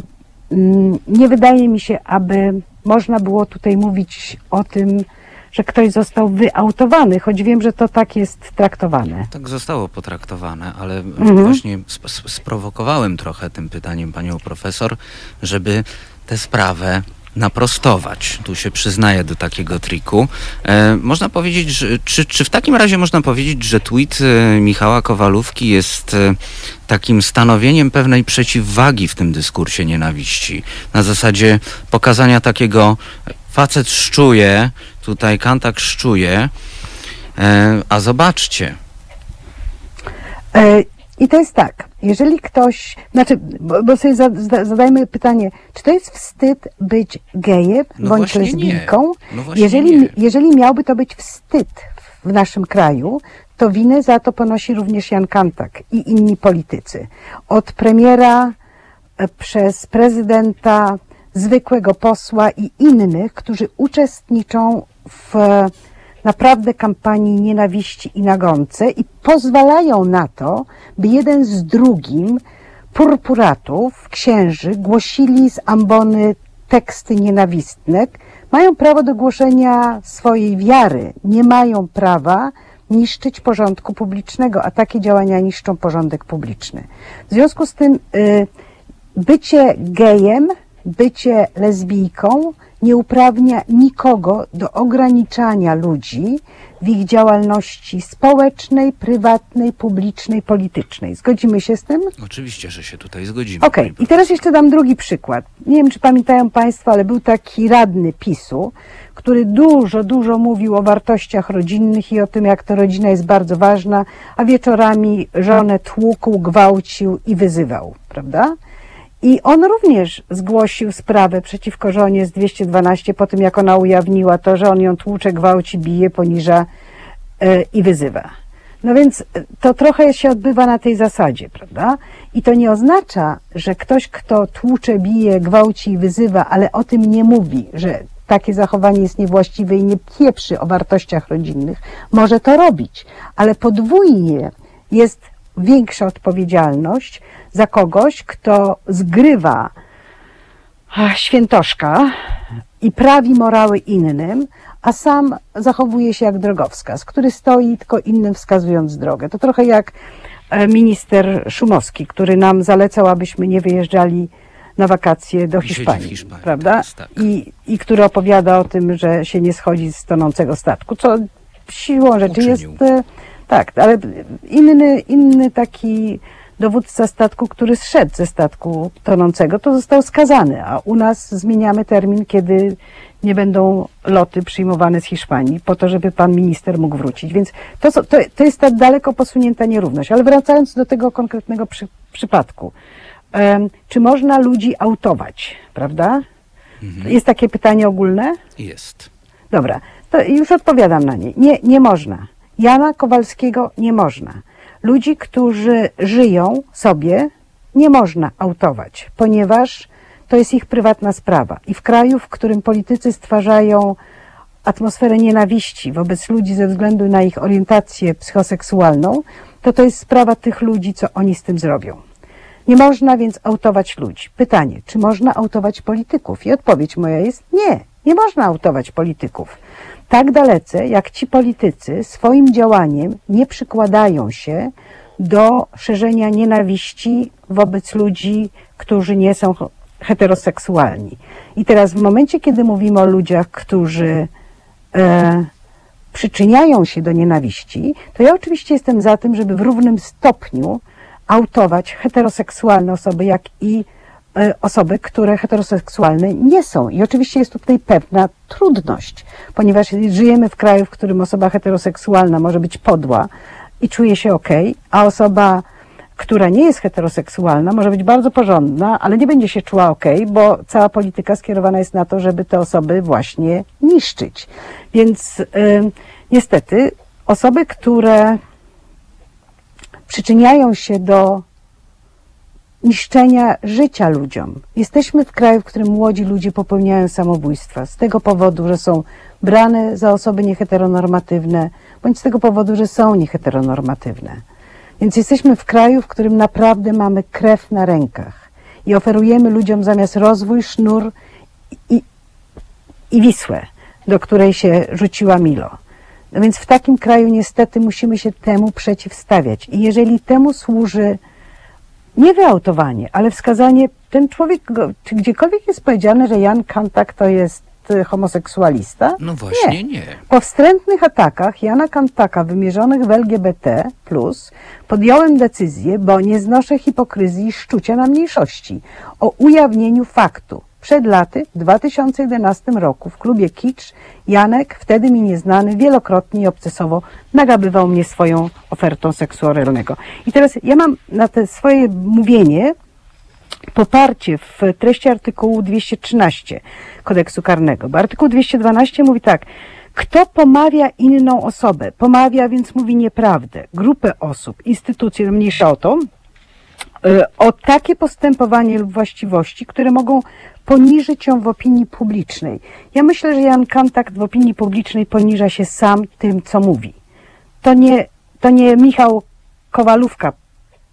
nie wydaje mi się, aby można było tutaj mówić o tym, że ktoś został wyautowany, choć wiem, że to tak jest traktowane. Tak zostało potraktowane, ale mhm. właśnie sprowokowałem trochę tym pytaniem panią profesor, żeby tę sprawę naprostować. Tu się przyznaję do takiego triku. E, można powiedzieć, że, czy, czy w takim razie można powiedzieć, że tweet e, Michała Kowalówki jest e, takim stanowieniem pewnej przeciwwagi w tym dyskursie nienawiści? Na zasadzie pokazania takiego facet szczuje, tutaj Kantak szczuje, e, a zobaczcie. E, I to jest tak, jeżeli ktoś, znaczy, bo, bo sobie zadajmy pytanie, czy to jest wstyd być gejem No bądź lesbijką? No jeżeli, nie. jeżeli miałby to być wstyd w naszym kraju, to winę za to ponosi również Jan Kantak i inni politycy. Od premiera e, przez prezydenta, zwykłego posła i innych, którzy uczestniczą w naprawdę kampanii nienawiści i nagonce i pozwalają na to, by jeden z drugim purpuratów, księży, głosili z ambony teksty nienawistne, mają prawo do głoszenia swojej wiary, nie mają prawa niszczyć porządku publicznego, a takie działania niszczą porządek publiczny. W związku z tym y, bycie gejem, bycie lesbijką nie uprawnia nikogo do ograniczania ludzi w ich działalności społecznej, prywatnej, publicznej, politycznej. Zgodzimy się z tym? Oczywiście, że się tutaj zgodzimy. Okej, pani i teraz jeszcze dam drugi przykład. Nie wiem, czy pamiętają Państwo, ale był taki radny PiSu, który dużo, dużo mówił o wartościach rodzinnych i o tym, jak to rodzina jest bardzo ważna, a wieczorami żonę tłukł, gwałcił i wyzywał, prawda? I on również zgłosił sprawę przeciwko żonie z 212 po tym, jak ona ujawniła to, że on ją tłucze, gwałci, bije, poniża e, i wyzywa. No więc e, to trochę się odbywa na tej zasadzie, prawda? I to nie oznacza, że ktoś, kto tłucze, bije, gwałci i wyzywa, ale o tym nie mówi, że takie zachowanie jest niewłaściwe i nie pieprzy o wartościach rodzinnych, może to robić, ale podwójnie jest większa odpowiedzialność za kogoś, kto zgrywa świętoszka i prawi morały innym, a sam zachowuje się jak drogowskaz, który stoi tylko innym wskazując drogę. To trochę jak e, minister Szumowski, który nam zalecał, abyśmy nie wyjeżdżali na wakacje do Hiszpanii, Hiszpanii, prawda? tak jest, tak. I, I który opowiada o tym, że się nie schodzi z tonącego statku, co siłą rzeczy Uczynił. jest tak, ale inny, inny taki dowódca statku, który zszedł ze statku tonącego, to został skazany, a u nas zmieniamy termin, kiedy nie będą loty przyjmowane z Hiszpanii, po to, żeby pan minister mógł wrócić. Więc to, to, to jest ta daleko posunięta nierówność. Ale wracając do tego konkretnego przy, przypadku. Em, czy można ludzi autować, prawda? Jest takie pytanie ogólne? Jest. Dobra, to już odpowiadam na nie. Nie, nie można. Jana Kowalskiego nie można. Ludzi, którzy żyją sobie, nie można autować, ponieważ to jest ich prywatna sprawa. I w kraju, w którym politycy stwarzają atmosferę nienawiści wobec ludzi ze względu na ich orientację psychoseksualną, to to jest sprawa tych ludzi, co oni z tym zrobią. Nie można więc autować ludzi. Pytanie, czy można autować polityków? I odpowiedź moja jest nie, nie można autować polityków. Tak dalece, jak ci politycy swoim działaniem nie przykładają się do szerzenia nienawiści wobec ludzi, którzy nie są heteroseksualni. I teraz w momencie, kiedy mówimy o ludziach, którzy e, przyczyniają się do nienawiści, to ja oczywiście jestem za tym, żeby w równym stopniu autować heteroseksualne osoby, jak i osoby, które heteroseksualne nie są. I oczywiście jest tutaj pewna trudność, ponieważ żyjemy w kraju, w którym osoba heteroseksualna może być podła i czuje się ok, a osoba, która nie jest heteroseksualna, może być bardzo porządna, ale nie będzie się czuła ok, bo cała polityka skierowana jest na to, żeby te osoby właśnie niszczyć. Więc y, niestety osoby, które przyczyniają się do niszczenia życia ludziom. Jesteśmy w kraju, w którym młodzi ludzie popełniają samobójstwa z tego powodu, że są brane za osoby nieheteronormatywne, bądź z tego powodu, że są nieheteronormatywne. Więc jesteśmy w kraju, w którym naprawdę mamy krew na rękach i oferujemy ludziom zamiast rozwój sznur i, i Wisłę, do której się rzuciła Milo. No więc w takim kraju niestety musimy się temu przeciwstawiać. I jeżeli temu służy nie wyautowanie, ale wskazanie, ten człowiek, gdziekolwiek jest powiedziane, że Jan Kantak to jest y, homoseksualista? No właśnie nie. Po wstrętnych atakach Jana Kantaka wymierzonych w LGBT, podjąłem decyzję, bo nie znoszę hipokryzji i szczucia na mniejszości, o ujawnieniu faktu, przed laty, w 2011 roku w klubie Kicz Janek, wtedy mi nieznany, wielokrotnie i obcesowo nagabywał mnie swoją ofertą seksu oralnego. I teraz ja mam na te swoje mówienie poparcie w treści artykułu 213 kodeksu karnego, bo artykuł 212 mówi tak, kto pomawia inną osobę, pomawia więc mówi nieprawdę, grupę osób, instytucje, no mniejsza o to, y, o takie postępowanie lub właściwości, które mogą poniżyć ją w opinii publicznej. Ja myślę, że Jan Kantak w opinii publicznej poniża się sam tym, co mówi. To nie, to nie Michał Kowalówka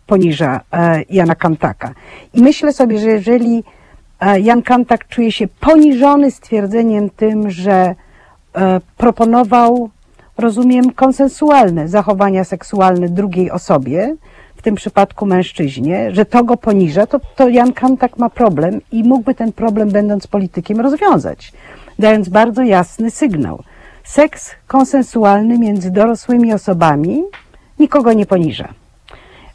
poniża e, Jana Kantaka. I myślę sobie, że jeżeli e, Jan Kantak czuje się poniżony stwierdzeniem tym, że e, proponował, rozumiem, konsensualne zachowania seksualne drugiej osobie, tym przypadku mężczyźnie, że to go poniża, to, to Jan Kantak ma problem i mógłby ten problem, będąc politykiem, rozwiązać, dając bardzo jasny sygnał. Seks konsensualny między dorosłymi osobami nikogo nie poniża.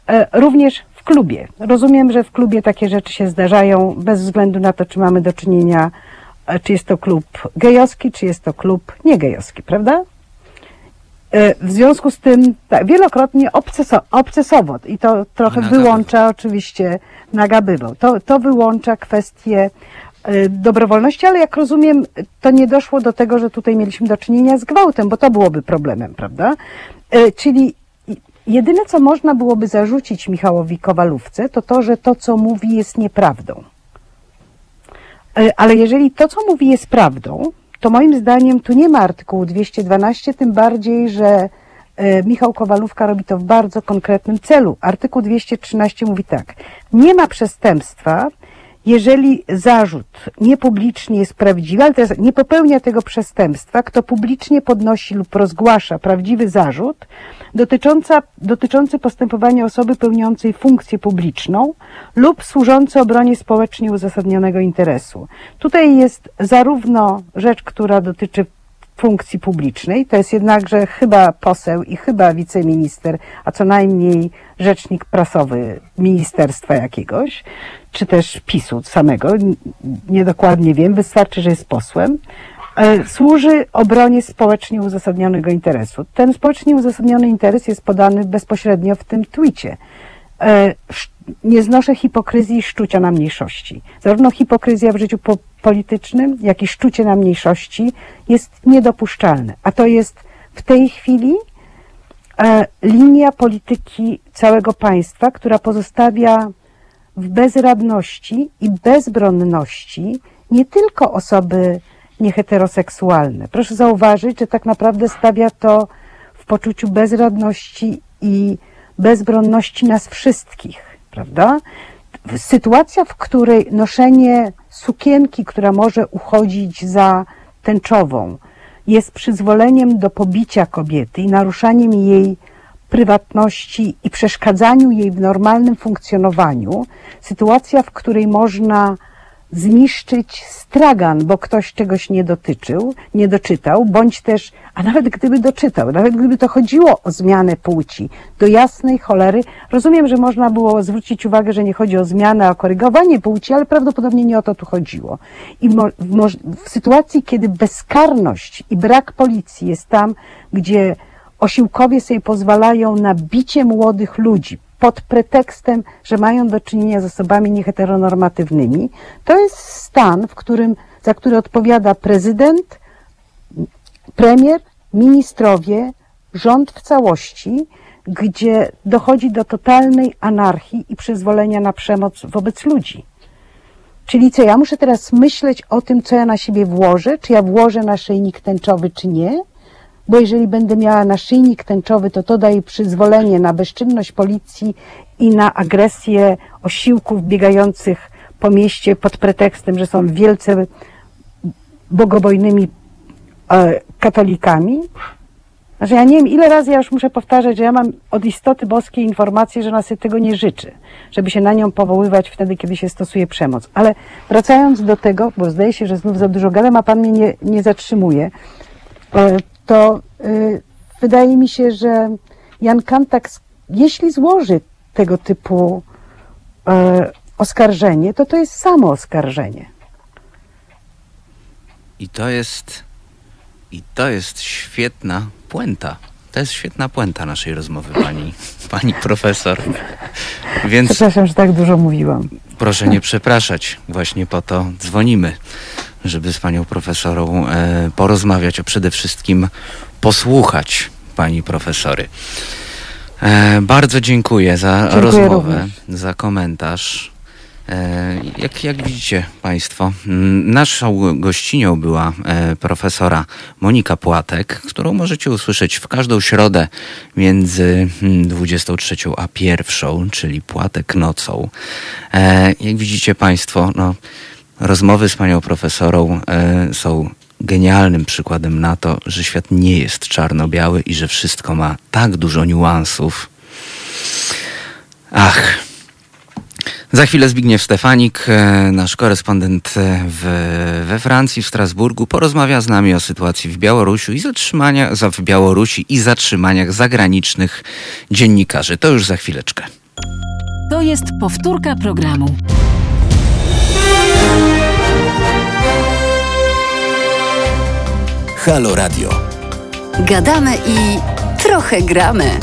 E, również w klubie. Rozumiem, że w klubie takie rzeczy się zdarzają bez względu na to, czy mamy do czynienia, e, czy jest to klub gejowski, czy jest to klub niegejowski, prawda? E, w związku z tym tak, wielokrotnie obceso, obcesowo i to trochę Nagabywał. wyłącza oczywiście nagabywał. To, to wyłącza kwestię e, dobrowolności, ale jak rozumiem, to nie doszło do tego, że tutaj mieliśmy do czynienia z gwałtem, bo to byłoby problemem, prawda? E, Czyli jedyne, co można byłoby zarzucić Michałowi Kowalówce, to to, że to, co mówi, jest nieprawdą. Ale jeżeli to, co mówi, jest prawdą, to moim zdaniem tu nie ma artykułu 212, tym bardziej, że e, Michał Kowalówka robi to w bardzo konkretnym celu. Artykuł 213 mówi tak. Nie ma przestępstwa, jeżeli zarzut niepublicznie jest prawdziwy, ale teraz nie popełnia tego przestępstwa, kto publicznie podnosi lub rozgłasza prawdziwy zarzut dotycząca, dotyczący postępowania osoby pełniącej funkcję publiczną lub służący obronie społecznie uzasadnionego interesu. Tutaj jest zarówno rzecz, która dotyczy funkcji publicznej, to jest jednakże chyba poseł i chyba wiceminister, a co najmniej rzecznik prasowy ministerstwa jakiegoś, czy też PiSu samego, niedokładnie wiem, wystarczy, że jest posłem, e, służy obronie społecznie uzasadnionego interesu. Ten społecznie uzasadniony interes jest podany bezpośrednio w tym twicie. Nie znoszę hipokryzji i szczucia na mniejszości. Zarówno hipokryzja w życiu po politycznym, jak i szczucie na mniejszości jest niedopuszczalne. A to jest w tej chwili e, linia polityki całego państwa, która pozostawia w bezradności i bezbronności nie tylko osoby nieheteroseksualne. Proszę zauważyć, że tak naprawdę stawia to w poczuciu bezradności i bezbronności nas wszystkich, prawda? Sytuacja, w której noszenie sukienki, która może uchodzić za tęczową, jest przyzwoleniem do pobicia kobiety i naruszaniem jej prywatności i przeszkadzaniu jej w normalnym funkcjonowaniu, sytuacja, w której można zniszczyć stragan, bo ktoś czegoś nie dotyczył, nie doczytał, bądź też, a nawet gdyby doczytał, nawet gdyby to chodziło o zmianę płci, do jasnej cholery, rozumiem, że można było zwrócić uwagę, że nie chodzi o zmianę, o korygowanie płci, ale prawdopodobnie nie o to tu chodziło. I w sytuacji, kiedy bezkarność i brak policji jest tam, gdzie osiłkowie sobie pozwalają na bicie młodych ludzi pod pretekstem, że mają do czynienia z osobami nieheteronormatywnymi, to jest stan, w którym, za który odpowiada prezydent, premier, ministrowie, rząd w całości, gdzie dochodzi do totalnej anarchii i przyzwolenia na przemoc wobec ludzi. Czyli co, ja muszę teraz myśleć o tym, co ja na siebie włożę, czy ja włożę naszyjnik tęczowy, czy nie, bo jeżeli będę miała naszyjnik tęczowy, to to daje przyzwolenie na bezczynność policji i na agresję osiłków biegających po mieście pod pretekstem, że są wielce bogobojnymi e, katolikami. Znaczy ja nie wiem, ile razy ja już muszę powtarzać, że ja mam od istoty boskiej informację, że ona sobie tego nie życzy, żeby się na nią powoływać wtedy, kiedy się stosuje przemoc. Ale wracając do tego, bo zdaje się, że znów za dużo gadam, a pan mnie nie, nie zatrzymuje, e, to y, wydaje mi się, że Jan Kantak, jeśli złoży tego typu e, oskarżenie, to to jest samo oskarżenie. I to jest. I to jest świetna puenta. To jest świetna puenta naszej rozmowy, pani, pani profesor. Więc Przepraszam, że tak dużo mówiłam. proszę nie przepraszać. Właśnie po to dzwonimy, żeby z panią profesorą e, porozmawiać, a przede wszystkim posłuchać pani profesory. E, bardzo dziękuję za Dziękuję rozmowę, również. za komentarz. E, Jak, jak widzicie Państwo, naszą gościnią była profesora Monika Płatek, którą możecie usłyszeć w każdą środę między mm, 23 a 1, czyli Płatek nocą. Jak widzicie Państwo, no, rozmowy z panią profesorą e, są genialnym przykładem na to, że świat nie jest czarno-biały i że wszystko ma tak dużo niuansów. Ach. Za chwilę Zbigniew Stefanik, e, nasz korespondent e, w, we Francji, w Strasburgu, porozmawia z nami o sytuacji w Białorusi i zatrzymania, za- w Białorusi i zatrzymaniach zagranicznych dziennikarzy. To już za chwileczkę. To jest powtórka programu. Halo Radio. Gadamy i trochę gramy.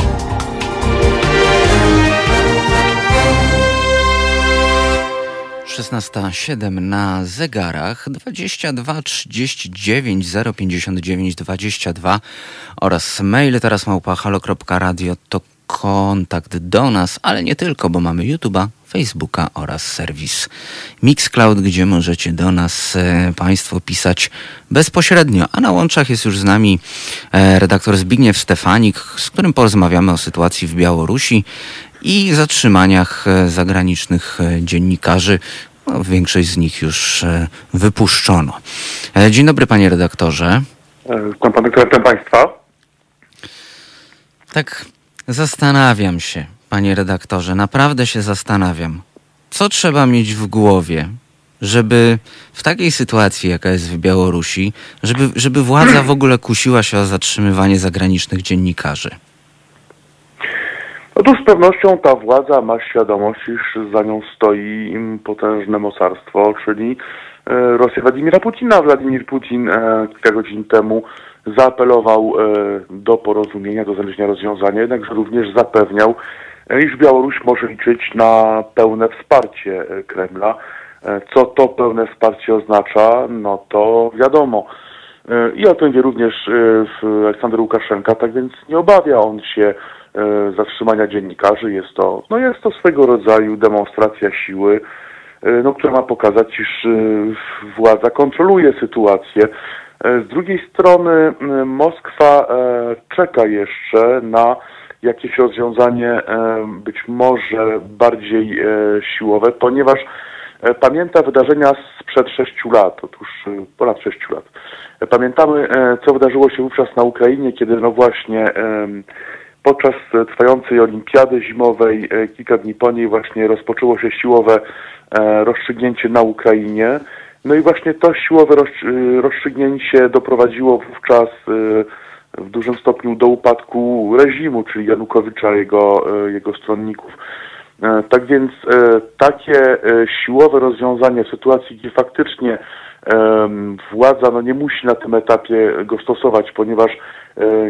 Szesnasta siedem na zegarach 22 39 059 22 oraz mail teraz małpa halo.radio to kontakt do nas, ale nie tylko, bo mamy YouTube'a, Facebooka oraz serwis Mixcloud, gdzie możecie do nas e, Państwo pisać bezpośrednio. A na łączach jest już z nami e, redaktor Zbigniew Stefanik, z którym porozmawiamy o sytuacji w Białorusi i zatrzymaniach e, zagranicznych dziennikarzy. No, większość z nich już wypuszczono. Dzień dobry, panie redaktorze. Witam pan doktor, witam państwa. Tak zastanawiam się, panie redaktorze, naprawdę się zastanawiam, co trzeba mieć w głowie, żeby w takiej sytuacji, jaka jest w Białorusi, żeby, żeby władza w ogóle kusiła się o zatrzymywanie zagranicznych dziennikarzy. Otóż z pewnością ta władza ma świadomość, iż za nią stoi potężne mocarstwo, czyli e, Rosja Władimira Putina. Władimir Putin e, kilka godzin temu zaapelował e, do porozumienia, do znalezienia rozwiązania, jednakże również zapewniał, iż Białoruś może liczyć na pełne wsparcie e, Kremla. E, Co to pełne wsparcie oznacza? No to wiadomo. E, I o tym wie również Aleksander Łukaszenka, tak więc nie obawia on się zatrzymania dziennikarzy. Jest to, no jest to swego rodzaju demonstracja siły, no, która ma pokazać, iż władza kontroluje sytuację. Z drugiej strony Moskwa czeka jeszcze na jakieś rozwiązanie e, być może bardziej e, siłowe, ponieważ e, pamięta wydarzenia sprzed sześciu lat, otóż ponad sześciu lat. Pamiętamy, co wydarzyło się wówczas na Ukrainie, kiedy no właśnie podczas trwającej olimpiady zimowej, kilka dni po niej właśnie rozpoczęło się siłowe rozstrzygnięcie na Ukrainie. No i właśnie to siłowe rozstr- rozstrzygnięcie doprowadziło wówczas w dużym stopniu do upadku reżimu, czyli Janukowycza, jego, e, jego stronników. E, Tak więc e, takie siłowe rozwiązanie w sytuacji, gdzie faktycznie władza no, nie musi na tym etapie go stosować, ponieważ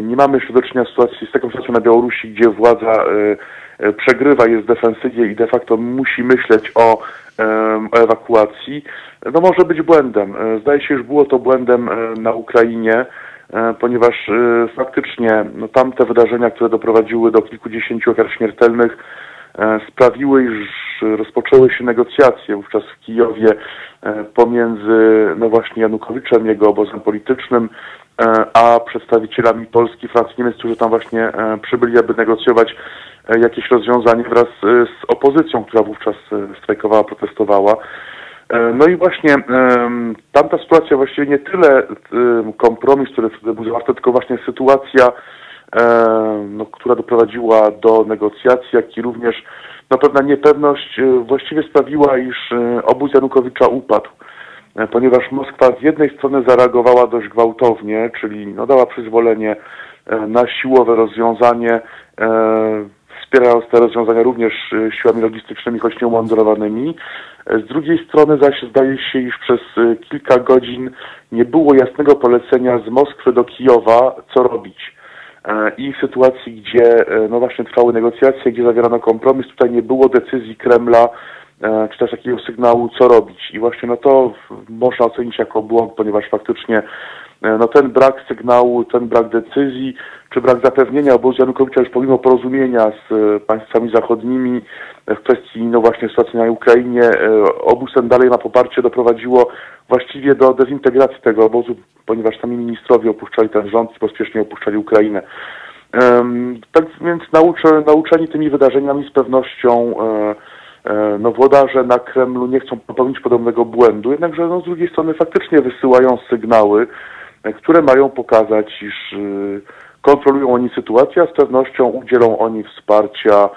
nie mamy jeszcze do czynienia z, sytuacji, z taką sytuacją na Białorusi, gdzie władza przegrywa, jest w defensywie i de facto musi myśleć o, o ewakuacji, no może być błędem. Zdaje się, że było to błędem na Ukrainie, ponieważ e, faktycznie no, tamte wydarzenia, które doprowadziły do kilkudziesięciu ofiar śmiertelnych, e, sprawiły, iż rozpoczęły się negocjacje wówczas w Kijowie e, pomiędzy no właśnie Janukowiczem, jego obozem politycznym, e, a przedstawicielami Polski, Francji, Niemiec, którzy tam właśnie e, przybyli, aby negocjować e, jakieś rozwiązanie wraz e, z opozycją, która wówczas e, strajkowała, protestowała. E, No i właśnie tamta sytuacja właściwie nie tyle kompromis, który wtedy był zawarty, tylko właśnie sytuacja, no, która doprowadziła do negocjacji, jak i również no, pewna niepewność e, właściwie sprawiła, iż e, obóz Janukowycza upadł. Ponieważ Moskwa z jednej strony zareagowała dość gwałtownie, czyli no, dała przyzwolenie na siłowe rozwiązanie, wspierając te rozwiązania również e, siłami logistycznymi, choć nieumundurowanymi. E, Z drugiej strony zaś zdaje się, iż przez e, kilka godzin nie było jasnego polecenia z Moskwy do Kijowa, co robić. I w sytuacji, gdzie no właśnie trwały negocjacje, gdzie zawierano kompromis, tutaj nie było decyzji Kremla, czy też takiego sygnału, co robić. I właśnie no to można ocenić jako błąd, ponieważ faktycznie no ten brak sygnału, ten brak decyzji, czy brak zapewnienia obozu Janukowicza już pomimo porozumienia z e, państwami zachodnimi e, w kwestii no właśnie sytuacji na Ukrainie, e, obóz ten dalej ma poparcie, doprowadziło właściwie do dezintegracji tego obozu, ponieważ sami ministrowie opuszczali ten rząd i pospiesznie opuszczali Ukrainę. Tak więc nauczy, nauczeni tymi wydarzeniami z pewnością e, e, no włodarze na Kremlu nie chcą popełnić podobnego błędu, jednakże no, z drugiej strony faktycznie wysyłają sygnały, e, które mają pokazać, iż e, kontrolują oni sytuację, a z pewnością udzielą oni wsparcia e,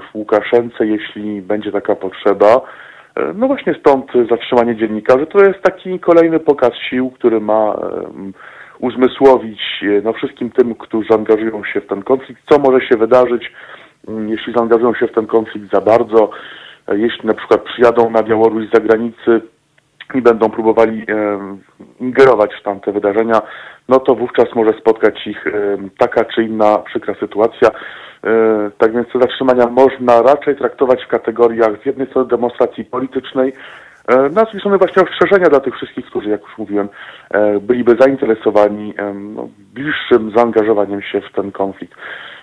w Łukaszence, jeśli będzie taka potrzeba. E, No właśnie stąd zatrzymanie dziennikarzy. To jest taki kolejny pokaz sił, który ma uzmysłowić e, no, wszystkim tym, którzy angażują się w ten konflikt, co może się wydarzyć, jeśli zaangażują się w ten konflikt za bardzo, e, jeśli na przykład przyjadą na Białoruś z zagranicy i będą próbowali ingerować w tamte wydarzenia, no to wówczas może spotkać ich taka czy inna przykra sytuacja. E, Tak więc te zatrzymania można raczej traktować w kategoriach z jednej strony demonstracji politycznej, e, no, z strony właśnie ostrzeżenia dla tych wszystkich, którzy, jak już mówiłem, e, byliby zainteresowani no, bliższym zaangażowaniem się w ten konflikt.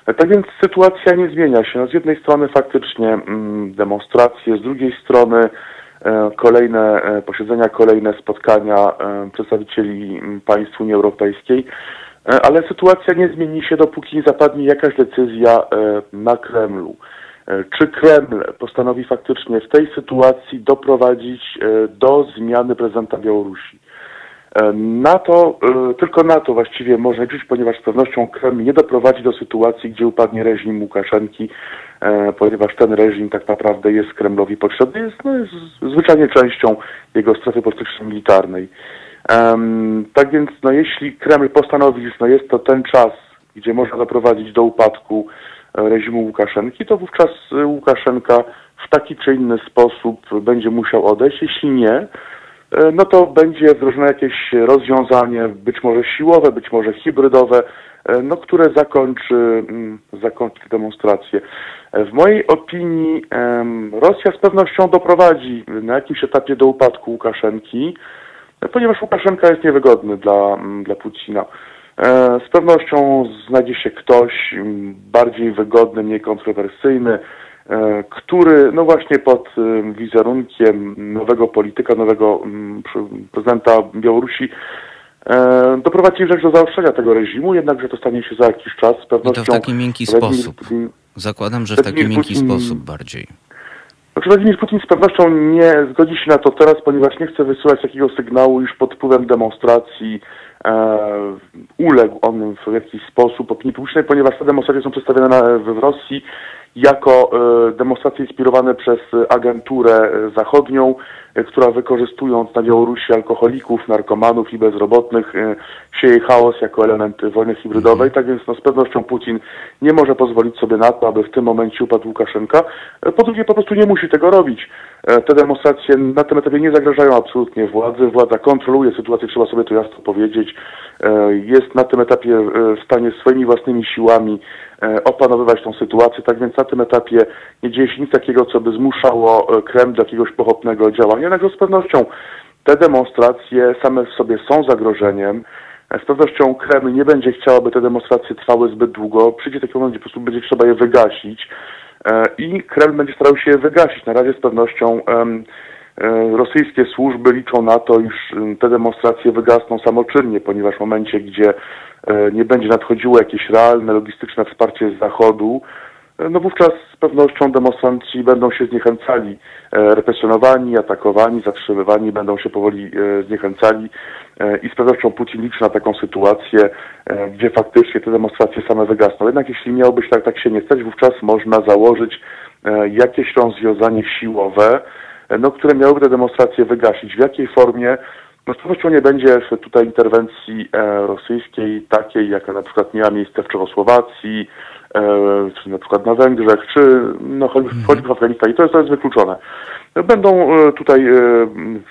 Tak więc sytuacja nie zmienia się. No, z jednej strony faktycznie mm, demonstracje, z drugiej strony kolejne e, posiedzenia, kolejne spotkania e, przedstawicieli państw Unii Europejskiej, E, ale sytuacja nie zmieni się, dopóki nie zapadnie jakaś decyzja e, na Kremlu. E, Czy Kreml postanowi faktycznie w tej sytuacji doprowadzić e, do zmiany prezydenta Białorusi? E, Na to, e, tylko na to właściwie można liczyć, ponieważ z pewnością Kreml nie doprowadzi do sytuacji, gdzie upadnie reżim Łukaszenki, e, ponieważ ten reżim tak naprawdę jest Kremlowi potrzebny, jest, no, jest zwyczajnie częścią jego strefy polityczno-militarnej. Tak więc, no, jeśli Kreml postanowi, że no, jest to ten czas, gdzie można doprowadzić do upadku reżimu Łukaszenki, to wówczas Łukaszenka w taki czy inny sposób będzie musiał odejść. Jeśli nie, no to będzie wdrożone jakieś rozwiązanie, być może siłowe, być może hybrydowe, e, no, które zakończy, mm, zakończy demonstrację. E, W mojej opinii Rosja z pewnością doprowadzi na jakimś etapie do upadku Łukaszenki, e, ponieważ Łukaszenka jest niewygodny dla, mm, dla Putina. E, Z pewnością znajdzie się ktoś mm, bardziej wygodny, mniej kontrowersyjny, e, który no właśnie pod em, wizerunkiem nowego polityka, nowego mm, prezydenta Białorusi e, doprowadzi rzecz do zaostrzenia tego reżimu, jednakże to stanie się za jakiś czas. Z I to pewnością w taki miękki Władimir sposób. Putin- Zakładam, że w taki miękki Putin- sposób bardziej. Znaczy Władimir Putin z pewnością nie zgodzi się na to teraz, ponieważ nie chce wysyłać takiego sygnału, iż pod wpływem demonstracji e, uległ on w jakiś sposób opinii publicznej, ponieważ te demonstracje są przedstawione na, w Rosji jako e, demonstracje inspirowane przez agenturę e, zachodnią, e, która wykorzystując na Białorusi alkoholików, narkomanów i bezrobotnych sieje chaos jako element wojny hybrydowej. Tak więc no, z pewnością Putin nie może pozwolić sobie na to, aby w tym momencie upadł Łukaszenka. Po drugie, po prostu nie musi tego robić. Te demonstracje na tym etapie nie zagrażają absolutnie władzy. Władza kontroluje sytuację, trzeba sobie to jasno powiedzieć. Jest na tym etapie w stanie swoimi własnymi siłami opanowywać tą sytuację. Tak więc na tym etapie nie dzieje się nic takiego, co by zmuszało e, Kreml do jakiegoś pochopnego działania. Jednakże z pewnością te demonstracje same w sobie są zagrożeniem. E, Z pewnością Kreml nie będzie chciał, aby te demonstracje trwały zbyt długo. Przyjdzie taki moment, gdzie po prostu będzie trzeba je wygasić. E, I Kreml będzie starał się je wygasić. Na razie z pewnością e, rosyjskie służby liczą na to, iż te demonstracje wygasną samoczynnie, ponieważ w momencie, gdzie e, nie będzie nadchodziło jakieś realne, logistyczne wsparcie z Zachodu, e, no wówczas z pewnością demonstranci będą się zniechęcali, e, represjonowani, atakowani, zatrzymywani, będą się powoli e, zniechęcali e, i z pewnością Putin liczy na taką sytuację, e, gdzie faktycznie te demonstracje same wygasną. Jednak jeśli miałoby się tak, tak się nie stać, wówczas można założyć e, jakieś rozwiązanie siłowe, e, no, które miałyby te demonstracje wygasić. W jakiej formie? No z pewnością nie będzie tutaj interwencji e, rosyjskiej takiej, jaka na przykład miała miejsce w Czechosłowacji, e, czy na przykład na Węgrzech, czy no, choćby, choćby w Afganistanie. To jest, to jest wykluczone. Będą e, tutaj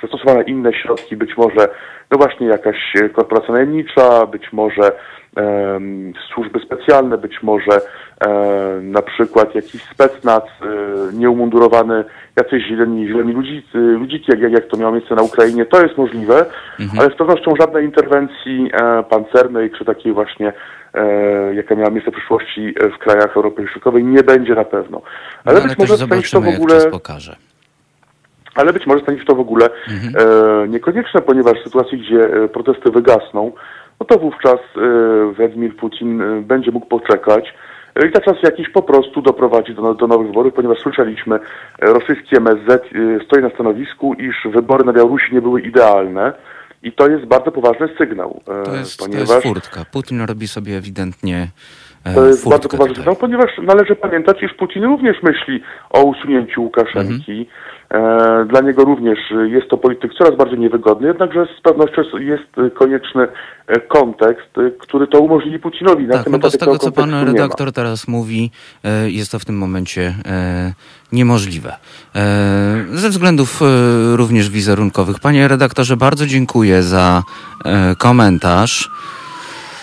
zastosowane inne środki, być może no właśnie jakaś korporacja najemnicza, być może służby specjalne, być może na przykład jakiś specnaz e, nieumundurowany, jacyś źleni, źleni ludzicy, ludziki, jak, jak, to miało miejsce na Ukrainie. To jest możliwe, ale z pewnością żadnej interwencji e, pancernej, czy takiej właśnie e, jaka miała miejsce w przyszłości e, w krajach Europy Środkowej, nie będzie na pewno. Ale, no, ale być może stanie się to w ogóle ale być może stanie się to w ogóle e, niekonieczne, ponieważ w sytuacji, gdzie protesty wygasną, no to wówczas e, Władimir Putin e, będzie mógł poczekać e, i za czas jakiś po prostu doprowadzi do, do nowych wyborów, ponieważ słyszeliśmy, rosyjski MSZ stoi na stanowisku, iż wybory na Białorusi nie były idealne i to jest bardzo poważny sygnał, To jest, to ponieważ jest furtka. Putin robi sobie ewidentnie e, to jest furtkę bardzo poważny sygnał, ponieważ należy pamiętać, iż Putin również myśli o usunięciu Łukaszenki. E, dla niego również jest to polityk coraz bardziej niewygodny, jednakże z pewnością jest konieczny e, kontekst, e, który to umożliwi Putinowi. Na Tak, tym no z tego, co pan redaktor teraz mówi, e, jest to w tym momencie e, niemożliwe. E, Ze względów e, również wizerunkowych. Panie redaktorze, bardzo dziękuję za e, komentarz.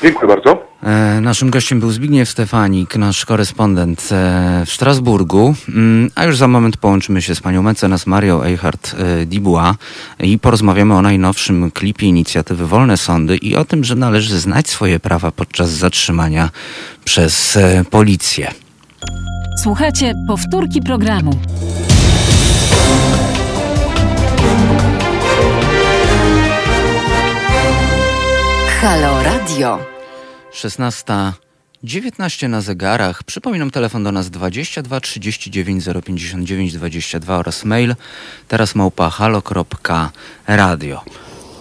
Dziękuję bardzo. E, Naszym gościem był Zbigniew Stefanik, nasz korespondent e, w Strasburgu, Mm, a już za moment połączymy się z panią mecenas Marią Eichhardt-Dibuła i porozmawiamy o najnowszym klipie inicjatywy Wolne Sądy i o tym, że należy znać swoje prawa podczas zatrzymania przez e, policję. Słuchajcie powtórki programu. Halo Radio. 16.19 na zegarach. Przypominam telefon do nas 22 39 059 22 oraz mail teraz małpa halo.radio.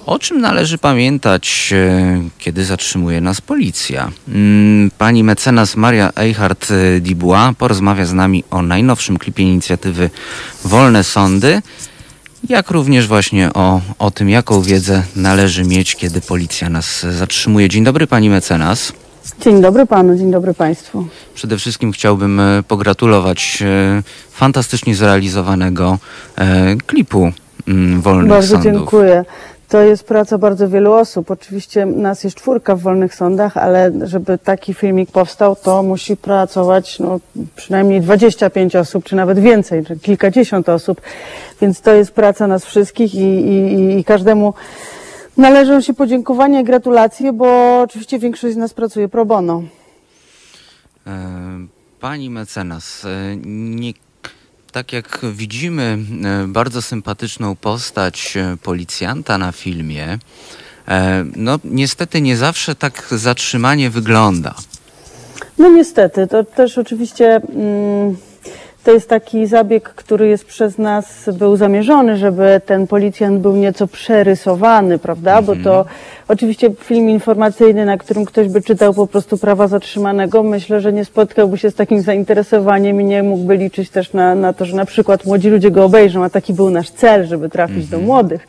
O czym należy pamiętać, e, kiedy zatrzymuje nas policja? Mm, Pani mecenas Maria Eichhardt-Dibuła porozmawia z nami o najnowszym klipie inicjatywy Wolne Sądy, jak również właśnie o, o tym, jaką wiedzę należy mieć, kiedy policja nas zatrzymuje. Dzień dobry Pani mecenas. Dzień dobry panu, dzień dobry państwu. Przede wszystkim chciałbym e, pogratulować e, fantastycznie zrealizowanego e, klipu mm, Wolnych Bardzo Sądów. dziękuję. To jest praca bardzo wielu osób. Oczywiście nas jest czwórka w wolnych sądach, ale żeby taki filmik powstał, to musi pracować no, przynajmniej 25 osób, czy nawet więcej, czy kilkadziesiąt osób. Więc to jest praca nas wszystkich i, i, i każdemu należą się podziękowania i gratulacje, bo oczywiście większość z nas pracuje pro bono. E, Pani mecenas, e, nie, tak jak widzimy e, bardzo sympatyczną postać e, policjanta na filmie, e, no niestety nie zawsze tak zatrzymanie wygląda. No niestety, to też oczywiście mm, to jest taki zabieg, który jest przez nas był zamierzony, żeby ten policjant był nieco przerysowany, prawda? Bo to oczywiście film informacyjny, na którym ktoś by czytał po prostu prawa zatrzymanego, myślę, że nie spotkałby się z takim zainteresowaniem i nie mógłby liczyć też na, na to, że na przykład młodzi ludzie go obejrzą, a taki był nasz cel, żeby trafić do młodych.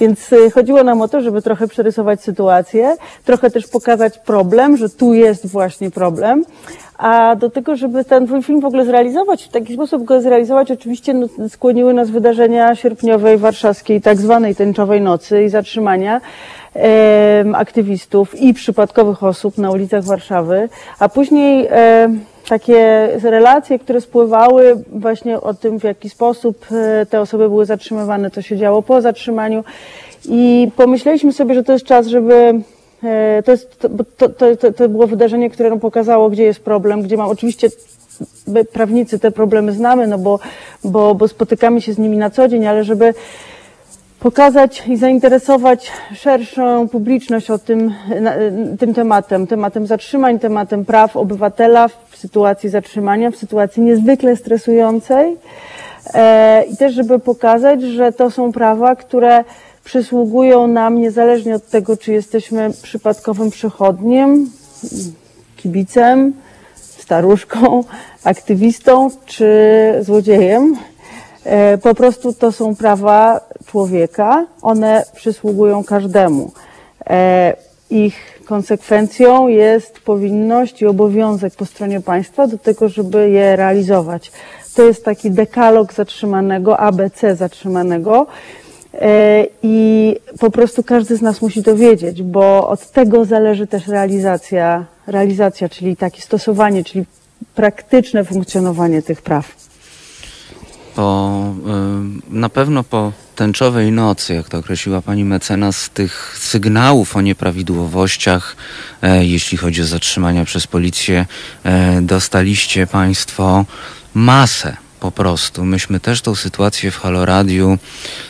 Więc y, chodziło nam o to, żeby trochę przerysować sytuację, trochę też pokazać problem, że tu jest właśnie problem. A do tego, żeby ten film w ogóle zrealizować, w taki sposób go zrealizować, oczywiście no, skłoniły nas wydarzenia sierpniowej warszawskiej tak zwanej tęczowej nocy i zatrzymania em, aktywistów i przypadkowych osób na ulicach Warszawy, a później em, takie relacje, które spływały właśnie o tym, w jaki sposób e, te osoby były zatrzymywane, co się działo po zatrzymaniu. I pomyśleliśmy sobie, że to jest czas, żeby e, to, jest, to, to, to, to, było wydarzenie, które nam pokazało, gdzie jest problem, gdzie ma oczywiście my prawnicy te problemy znamy, no bo, bo, bo spotykamy się z nimi na co dzień, ale żeby pokazać i zainteresować szerszą publiczność o tym, na, tym tematem, tematem zatrzymań, tematem praw obywatela w sytuacji zatrzymania, w sytuacji niezwykle stresującej. E, I też, żeby pokazać, że to są prawa, które przysługują nam niezależnie od tego, czy jesteśmy przypadkowym przechodniem, kibicem, staruszką, aktywistą czy złodziejem. E, Po prostu to są prawa człowieka, one przysługują każdemu. E, ich konsekwencją jest powinność i obowiązek po stronie państwa do tego, żeby je realizować. To jest taki dekalog zatrzymanego, ABC zatrzymanego. E, I po prostu każdy z nas musi to wiedzieć, bo od tego zależy też realizacja, realizacja, czyli takie stosowanie, czyli praktyczne funkcjonowanie tych praw. Po, y, na pewno po tęczowej nocy, jak to określiła pani mecenas, tych sygnałów o nieprawidłowościach, e, jeśli chodzi o zatrzymania przez policję, e, dostaliście państwo masę po prostu. Myśmy też tą sytuację w Haloradiu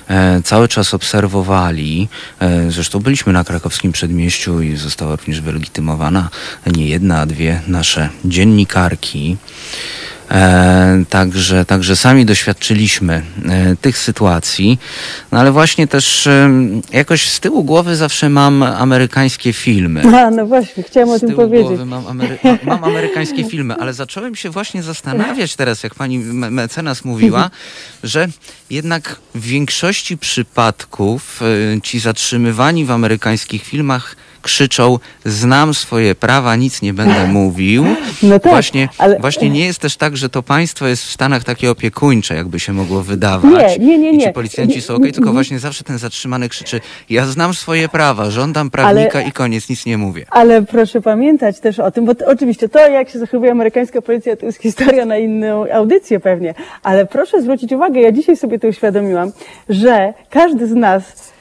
e, cały czas obserwowali. E, zresztą byliśmy na krakowskim przedmieściu i została również wylegitymowana nie jedna, a dwie nasze dziennikarki. E, także, także sami doświadczylimy e, tych sytuacji, no ale właśnie też e, jakoś z tyłu głowy zawsze mam amerykańskie filmy. A, no właśnie, chciałam o tym powiedzieć. mam, amery- ma- mam amerykańskie filmy, ale zacząłem się właśnie zastanawiać teraz, jak pani me- mecenas mówiła, że jednak w większości przypadków y, ci zatrzymywani w amerykańskich filmach krzyczą znam swoje prawa, nic nie będę mówił. No tak, właśnie, ale- właśnie nie jest też tak, że to państwo jest w Stanach takie opiekuńcze, jakby się mogło wydawać. Nie, nie, nie, I ci nie. policjanci są Nie, okej, tylko nie. właśnie zawsze ten zatrzymany krzyczy ja znam swoje prawa, żądam prawnika i koniec, nic nie mówię. Ale proszę pamiętać też o tym, bo to, oczywiście to, jak się zachowuje amerykańska policja, to jest historia na inną audycję pewnie. Ale proszę zwrócić uwagę, ja dzisiaj sobie to uświadomiłam, że każdy z nas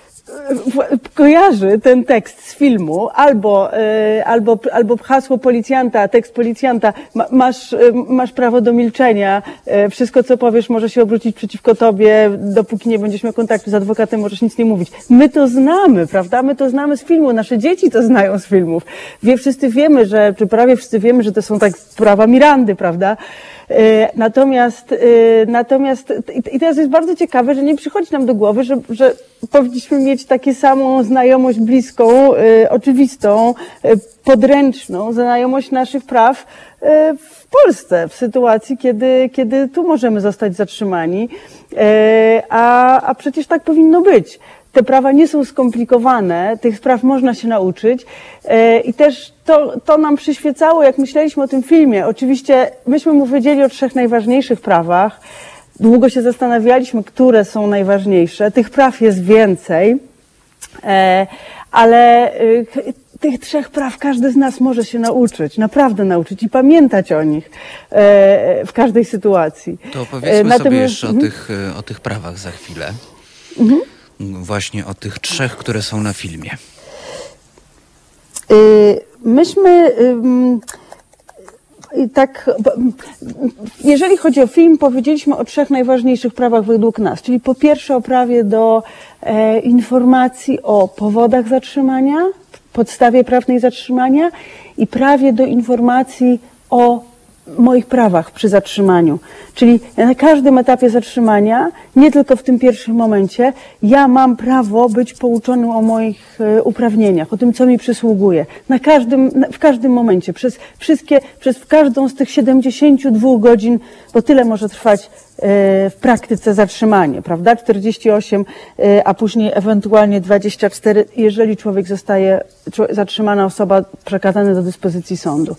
kojarzy ten tekst z filmu, albo, e, albo, albo hasło policjanta, tekst policjanta, ma, masz, e, masz prawo do milczenia, e, wszystko co powiesz może się obrócić przeciwko tobie, dopóki nie będziesz miał kontaktu z adwokatem, możesz nic nie mówić. My to znamy, prawda? My to znamy z filmu, nasze dzieci to znają z filmów. Wie, wszyscy wiemy, że, czy prawie wszyscy wiemy, że to są tak prawa Mirandy, prawda? E, Natomiast, e, natomiast i- teraz jest bardzo ciekawe, że nie przychodzi nam do głowy, że, że powinniśmy mieć taką samą znajomość bliską, e, oczywistą, podręczną, znajomość naszych praw w Polsce, w sytuacji, kiedy, kiedy tu możemy zostać zatrzymani, a, a przecież tak powinno być. Te prawa nie są skomplikowane, tych spraw można się nauczyć e, i też to, to nam przyświecało, jak myśleliśmy o tym filmie. Oczywiście myśmy mu wiedzieli o trzech najważniejszych prawach. Długo się zastanawialiśmy, które są najważniejsze. Tych praw jest więcej, e, ale e, ch- tych trzech praw każdy z nas może się nauczyć, naprawdę nauczyć i pamiętać o nich w każdej sytuacji. To opowiedzmy sobie natomiast- jeszcze o mhm. tych, o tych prawach za chwilę. Właśnie o tych trzech, które są na filmie. Y, Myśmy tak, jeżeli chodzi o film, powiedzieliśmy o trzech najważniejszych prawach według nas, czyli po pierwsze o prawie do e, informacji o powodach zatrzymania, podstawie prawnej zatrzymania i prawie do informacji o moich prawach przy zatrzymaniu. Czyli na każdym etapie zatrzymania, nie tylko w tym pierwszym momencie, ja mam prawo być pouczonym o moich e, uprawnieniach, o tym, co mi przysługuje. Na każdym, w każdym momencie, przez wszystkie, przez każdą z tych 72 godzin, bo tyle może trwać w praktyce zatrzymanie, prawda? 48, e, a później ewentualnie 24, jeżeli człowiek zostaje, zatrzymana osoba przekazana do dyspozycji sądu.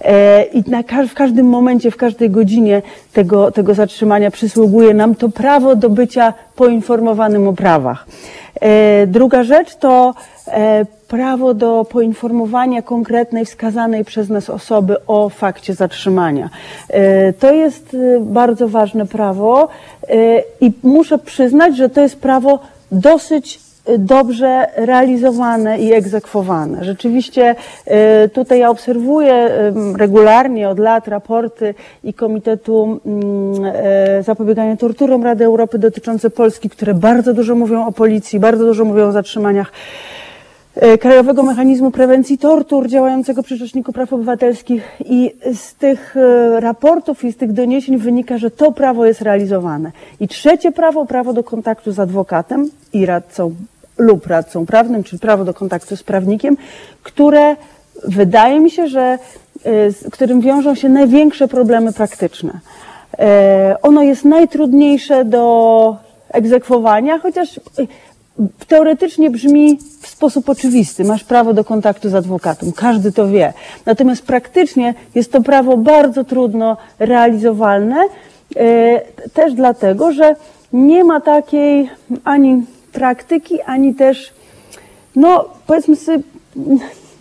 E, I w każdym momencie, w każdej godzinie tego, tego zatrzymania przysługuje nam to prawo do bycia poinformowanym o prawach. E, Druga rzecz to e, prawo do poinformowania konkretnej, wskazanej przez nas osoby o fakcie zatrzymania. E, To jest bardzo ważne prawo i muszę przyznać, że to jest prawo dosyć dobrze realizowane i egzekwowane. Rzeczywiście e, tutaj ja obserwuję em, regularnie od lat raporty i Komitetu mm, e, Zapobiegania Torturom Rady Europy dotyczące Polski, które bardzo dużo mówią o policji, bardzo dużo mówią o zatrzymaniach. E, Krajowego Mechanizmu Prewencji Tortur działającego przy Rzeczniku Praw Obywatelskich i z tych e, raportów i z tych doniesień wynika, że to prawo jest realizowane. I trzecie prawo, prawo do kontaktu z adwokatem i radcą lub radcą prawnym, czyli prawo do kontaktu z prawnikiem, które wydaje mi się, że e, z którym wiążą się największe problemy praktyczne. E, Ono jest najtrudniejsze do egzekwowania, chociaż teoretycznie brzmi w sposób oczywisty. Masz prawo do kontaktu z adwokatem. Każdy to wie. Natomiast praktycznie jest to prawo bardzo trudno realizowalne. Też dlatego, że nie ma takiej ani praktyki, ani też, no powiedzmy sobie,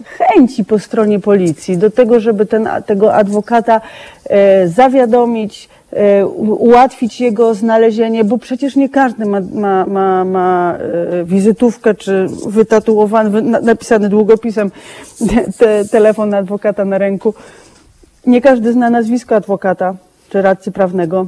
chęci po stronie policji do tego, żeby ten, tego adwokata e, zawiadomić, e, ułatwić jego znalezienie, bo przecież nie każdy ma, ma, ma, ma e, wizytówkę czy wytatuowany, wy, na, napisany długopisem te, telefon adwokata na ręku. Nie każdy zna nazwisko adwokata czy radcy prawnego.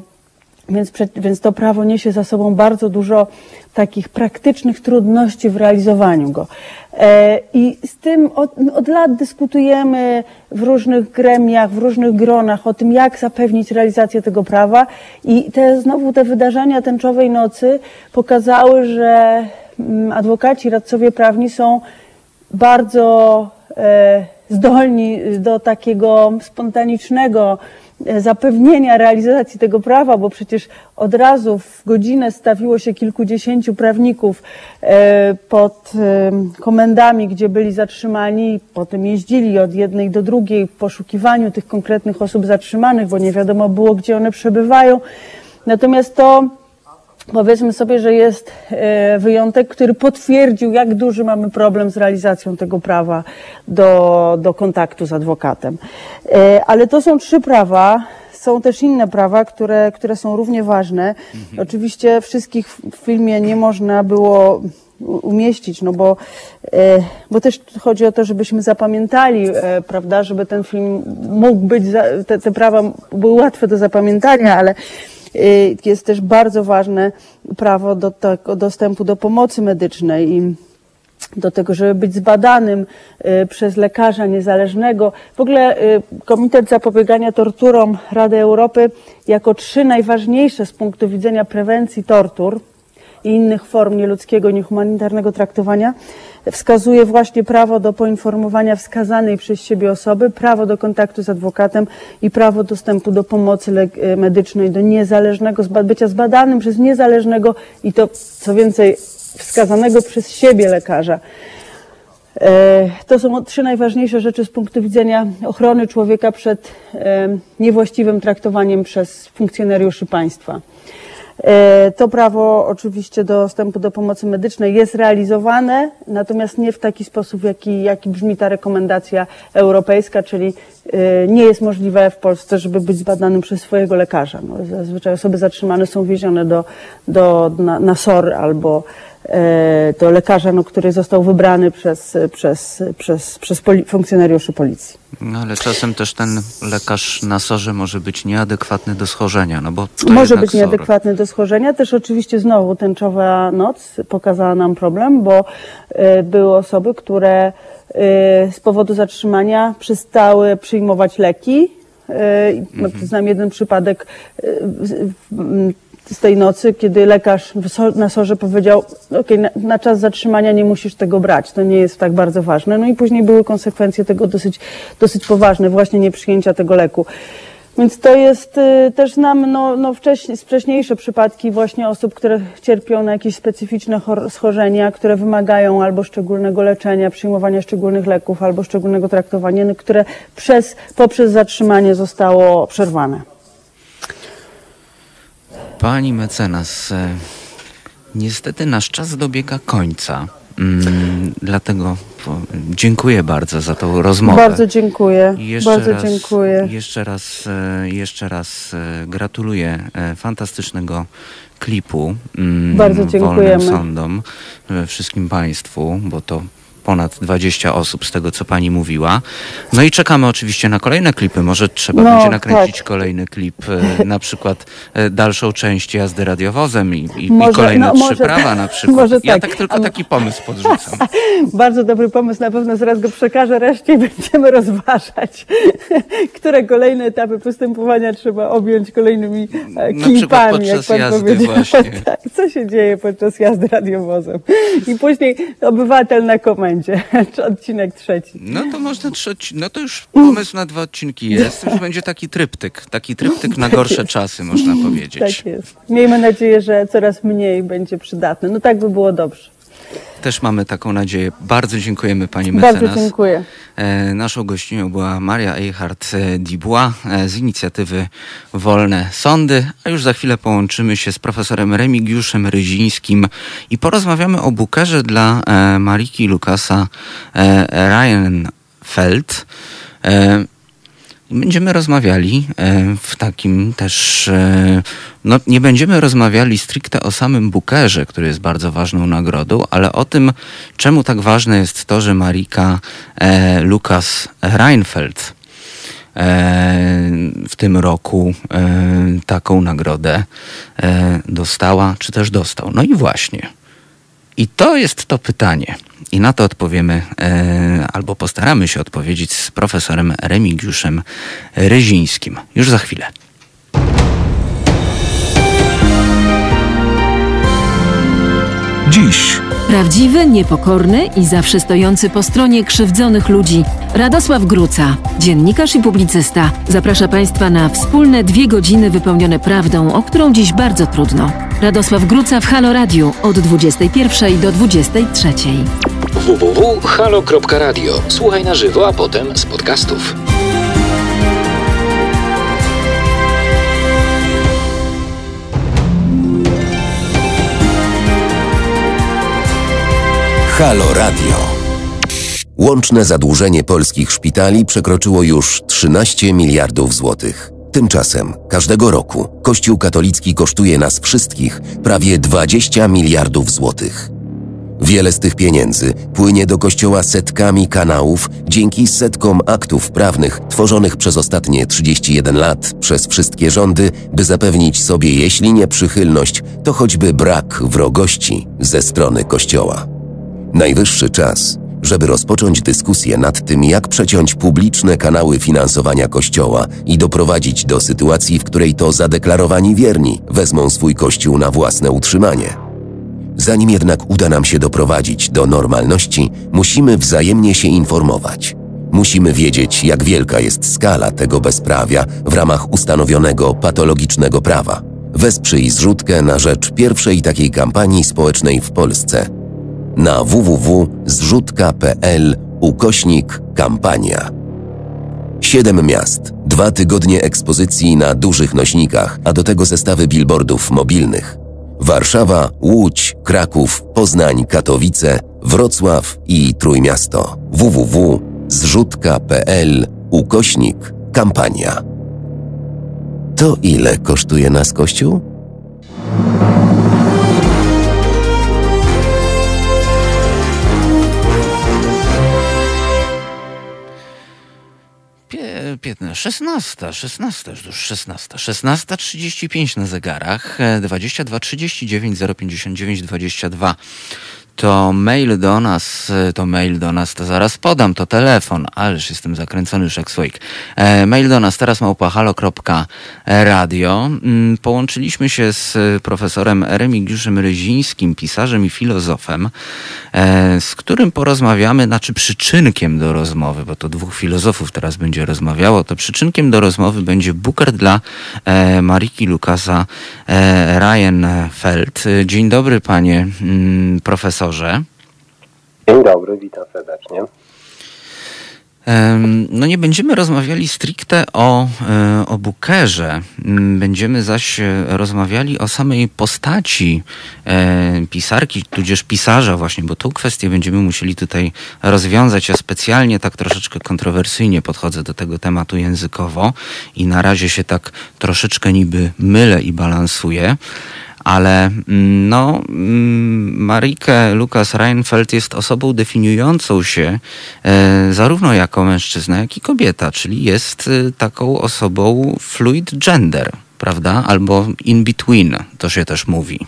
Więc, więc to prawo niesie za sobą bardzo dużo takich praktycznych trudności w realizowaniu go. E, I z tym od, od lat dyskutujemy w różnych gremiach, w różnych gronach o tym, jak zapewnić realizację tego prawa. I te, znowu te wydarzenia tęczowej nocy pokazały, że mm, adwokaci, radcowie prawni są bardzo e, zdolni do takiego spontanicznego zapewnienia realizacji tego prawa, bo przecież od razu w godzinę stawiło się kilkudziesięciu prawników e, pod e, komendami, gdzie byli zatrzymani, potem jeździli od jednej do drugiej w poszukiwaniu tych konkretnych osób zatrzymanych, bo nie wiadomo było, gdzie one przebywają. Natomiast to Powiedzmy sobie, że jest e, wyjątek, który potwierdził, jak duży mamy problem z realizacją tego prawa do, do kontaktu z adwokatem. E, Ale to są trzy prawa. Są też inne prawa, które, które są równie ważne. Oczywiście wszystkich w filmie nie można było umieścić, no bo, e, bo też chodzi o to, żebyśmy zapamiętali, prawda, żeby ten film mógł być, te, te prawa były łatwe do zapamiętania, ale jest też bardzo ważne prawo do dostępu do pomocy medycznej i do tego, żeby być zbadanym y, przez lekarza niezależnego. W ogóle y, Komitet Zapobiegania Torturom Rady Europy jako trzy najważniejsze z punktu widzenia prewencji tortur i innych form nieludzkiego, niehumanitarnego traktowania wskazuje właśnie prawo do poinformowania wskazanej przez siebie osoby, prawo do kontaktu z adwokatem i prawo dostępu do pomocy e, medycznej, do niezależnego, bycia zbadanym przez niezależnego i to, co więcej, wskazanego przez siebie lekarza. E, To są trzy najważniejsze rzeczy z punktu widzenia ochrony człowieka przed niewłaściwym traktowaniem przez funkcjonariuszy państwa. E, To prawo oczywiście dostępu do pomocy medycznej jest realizowane, natomiast nie w taki sposób, jaki, jaki brzmi ta rekomendacja europejska, czyli e, nie jest możliwe w Polsce, żeby być zbadanym przez swojego lekarza. No, zazwyczaj osoby zatrzymane są wiezione do, do, na, na SOR albo do lekarza, no, który został wybrany przez, przez, przez, przez poli- funkcjonariuszy policji. No ale czasem też ten lekarz na sorze może być nieadekwatny do schorzenia, no bo Może być nieadekwatny do schorzenia. Też oczywiście znowu tęczowa noc pokazała nam problem, bo e, były osoby, które e, z powodu zatrzymania przestały przyjmować leki. E, no, Znam jeden przypadek e, z- tej nocy, kiedy lekarz na sorze powiedział, ok, na, na czas zatrzymania nie musisz tego brać, to nie jest tak bardzo ważne. No i później były konsekwencje tego dosyć, dosyć poważne, właśnie nieprzyjęcia tego leku. Więc to jest y, też znam no, no wcześniej, wcześniejsze przypadki właśnie osób, które cierpią na jakieś specyficzne chor- schorzenia, które wymagają albo szczególnego leczenia, przyjmowania szczególnych leków, albo szczególnego traktowania, no, które przez, poprzez zatrzymanie zostało przerwane. Pani mecenas, e, niestety nasz czas dobiega końca. Mm, dlatego dziękuję bardzo za tą rozmowę. Bardzo dziękuję. Jeszcze Bardzo raz, dziękuję. Jeszcze raz, e, jeszcze raz e, gratuluję fantastycznego klipu mm, Bardzo dziękujemy. Wolnym Sądom, wszystkim Państwu, bo to ponad 20 osób z tego, co Pani mówiła. No i czekamy oczywiście na kolejne klipy. Może trzeba No, będzie nakręcić tak. kolejny klip, e, na przykład e, dalszą część jazdy radiowozem i, i, i Może- kolejne no, trzy może prawa tak. na przykład. Może ja tak. tak tylko taki pomysł podrzucam. Bardzo dobry pomysł, na pewno zaraz go przekażę reszcie i będziemy rozważać, które kolejne etapy postępowania trzeba objąć kolejnymi e, klipami, jak pan powiedział. Tak, co się dzieje podczas jazdy radiowozem. I później obywatel na komendzie, czy odcinek trzeci. No to można trzeci, no to już pomysł na dwa odcinki jest. Już będzie taki tryptyk, taki tryptyk na gorsze czasy, można powiedzieć. Tak jest. Miejmy nadzieję, że coraz mniej będzie przydatny. No tak by było dobrze. Też mamy taką nadzieję. Bardzo dziękujemy pani mecenas. Bardzo dziękuję. E, Naszą gościnią była Maria Eichhardt-Dibois e, z inicjatywy Wolne Sądy, a już za chwilę połączymy się z profesorem Remigiuszem Ryzińskim i porozmawiamy o bukerze dla e, Mariki Lukasa e, Ryanfeld. Będziemy rozmawiali e, w takim też. e, No, nie będziemy rozmawiali stricte o samym Bookerze, który jest bardzo ważną nagrodą, ale o tym, czemu tak ważne jest to, że Marika e, Lukas Reinfeldt e, w tym roku e, taką nagrodę e, dostała, czy też dostał. No i właśnie. I to jest to pytanie. I na to odpowiemy, e, albo postaramy się odpowiedzieć z profesorem Remigiuszem Ryzińskim. Już za chwilę. Dziś Prawdziwy, niepokorny i zawsze stojący po stronie krzywdzonych ludzi. Radosław Gruca, dziennikarz i publicysta, zaprasza Państwa na wspólne dwie godziny wypełnione prawdą, o którą dziś bardzo trudno. Radosław Gruca w Halo Radio od 21 do 23. www.halo.radio. Słuchaj na żywo, a potem z podcastów. Halo Radio. Łączne zadłużenie polskich szpitali przekroczyło już 13 miliardów złotych. Tymczasem każdego roku Kościół katolicki kosztuje nas wszystkich prawie 20 miliardów złotych. Wiele z tych pieniędzy płynie do kościoła setkami kanałów dzięki setkom aktów prawnych tworzonych przez ostatnie 31 lat przez wszystkie rządy, by zapewnić sobie, jeśli nie przychylność, to choćby brak wrogości ze strony kościoła. Najwyższy czas, żeby rozpocząć dyskusję nad tym, jak przeciąć publiczne kanały finansowania Kościoła i doprowadzić do sytuacji, w której to zadeklarowani wierni wezmą swój Kościół na własne utrzymanie. Zanim jednak uda nam się doprowadzić do normalności, musimy wzajemnie się informować. Musimy wiedzieć, jak wielka jest skala tego bezprawia w ramach ustanowionego patologicznego prawa. Wesprzyj zrzutkę na rzecz pierwszej takiej kampanii społecznej w Polsce – na www.zrzutka.pl ukośnik kampania. Siedem miast, dwa tygodnie ekspozycji na dużych nośnikach, a do tego zestawy billboardów mobilnych. Warszawa, Łódź, Kraków, Poznań, Katowice, Wrocław i Trójmiasto. www.zrzutka.pl ukośnik kampania. To ile kosztuje nas Kościół? Pie- piętna- 16, 16, już 16, 16.35 na zegarach, e, 22 39 059 22. To mail do nas, to mail do nas, to zaraz podam, to telefon, ależ jestem zakręcony już jak słoik. E, mail do nas teraz małpa.halo.radio. Mm, Połączyliśmy się z profesorem Remigiuszem Ryzińskim, pisarzem i filozofem, e, z którym porozmawiamy, znaczy przyczynkiem do rozmowy, bo to dwóch filozofów teraz będzie rozmawiało, to przyczynkiem do rozmowy będzie Booker dla e, Mariki Lukasa Ryanfeld. E, Dzień dobry panie mm, profesorze. Dzień dobry, witam serdecznie. No nie będziemy rozmawiali stricte o, e, o Bookerze. Mm, Będziemy zaś e, rozmawiali o samej postaci e, pisarki, tudzież pisarza właśnie, bo tą kwestię będziemy musieli tutaj rozwiązać. Ja specjalnie tak troszeczkę kontrowersyjnie podchodzę do tego tematu językowo i na razie się tak troszeczkę niby mylę i balansuję. Ale mm, no, mm, Marike Lukas Reinfeldt jest osobą definiującą się e, zarówno jako mężczyzna, jak i kobieta, czyli jest e, taką osobą fluid gender, prawda? Albo in between, to się też mówi.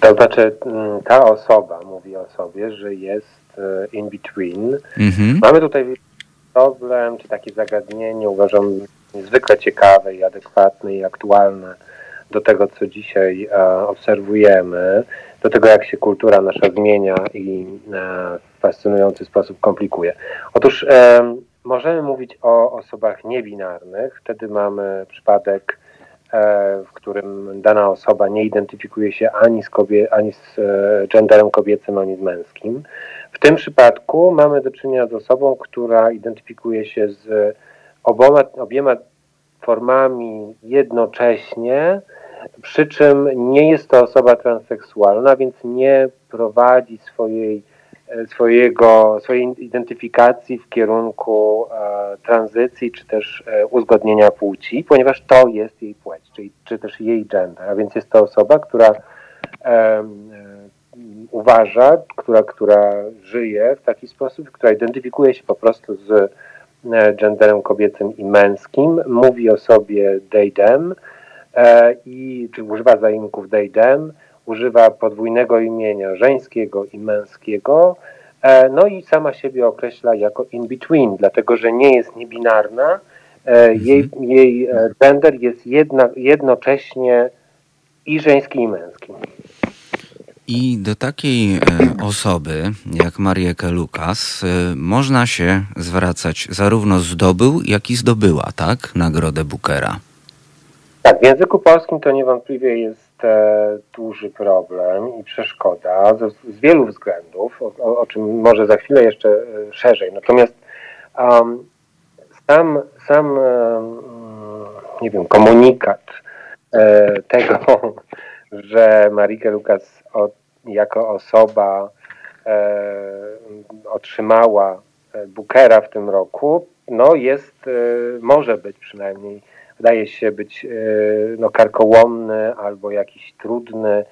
To znaczy, mm, ta osoba mówi o sobie, że jest e, in between. Mhm. Mamy tutaj problem, czy takie zagadnienie, uważam niezwykle ciekawe i adekwatne i aktualne do tego, co dzisiaj e, obserwujemy, do tego, jak się kultura nasza zmienia i e, w fascynujący sposób komplikuje. Otóż e, możemy mówić o osobach niebinarnych, wtedy mamy przypadek w którym dana osoba nie identyfikuje się ani z, kobie, ani z genderem kobiecym, ani z męskim. W tym przypadku mamy do czynienia z osobą, która identyfikuje się z oboma, obiema formami jednocześnie, przy czym nie jest to osoba transseksualna, więc nie prowadzi swojej, e, swojego, swojej identyfikacji w kierunku e, tranzycji czy też e, uzgodnienia płci, ponieważ to jest jej płeć, czyli, czy też jej gender, a więc jest to osoba, która e, uważa, która, która żyje w taki sposób, która identyfikuje się po prostu z E, genderem kobiecym i męskim, mówi o sobie they, them i czy używa zaimków them, używa podwójnego imienia żeńskiego i męskiego, e, no i sama siebie określa jako in between, dlatego że nie jest niebinarna, jej, mhm. jej gender jest jedna, jednocześnie i żeński i męski. I do takiej e, osoby jak Marieke Lukas e, można się zwracać zarówno zdobył, jak i zdobyła, tak? Nagrodę Bookera. Tak, w języku polskim to niewątpliwie jest e, duży problem i przeszkoda z, z wielu względów, o, o, czym może za chwilę jeszcze e, szerzej. Natomiast um, sam, sam e, nie wiem, komunikat e, tego, że Marike Lukas jako osoba e, otrzymała e, Bookera w tym roku, no jest, może być przynajmniej, wydaje się być e, no, karkołomny albo jakiś trudny,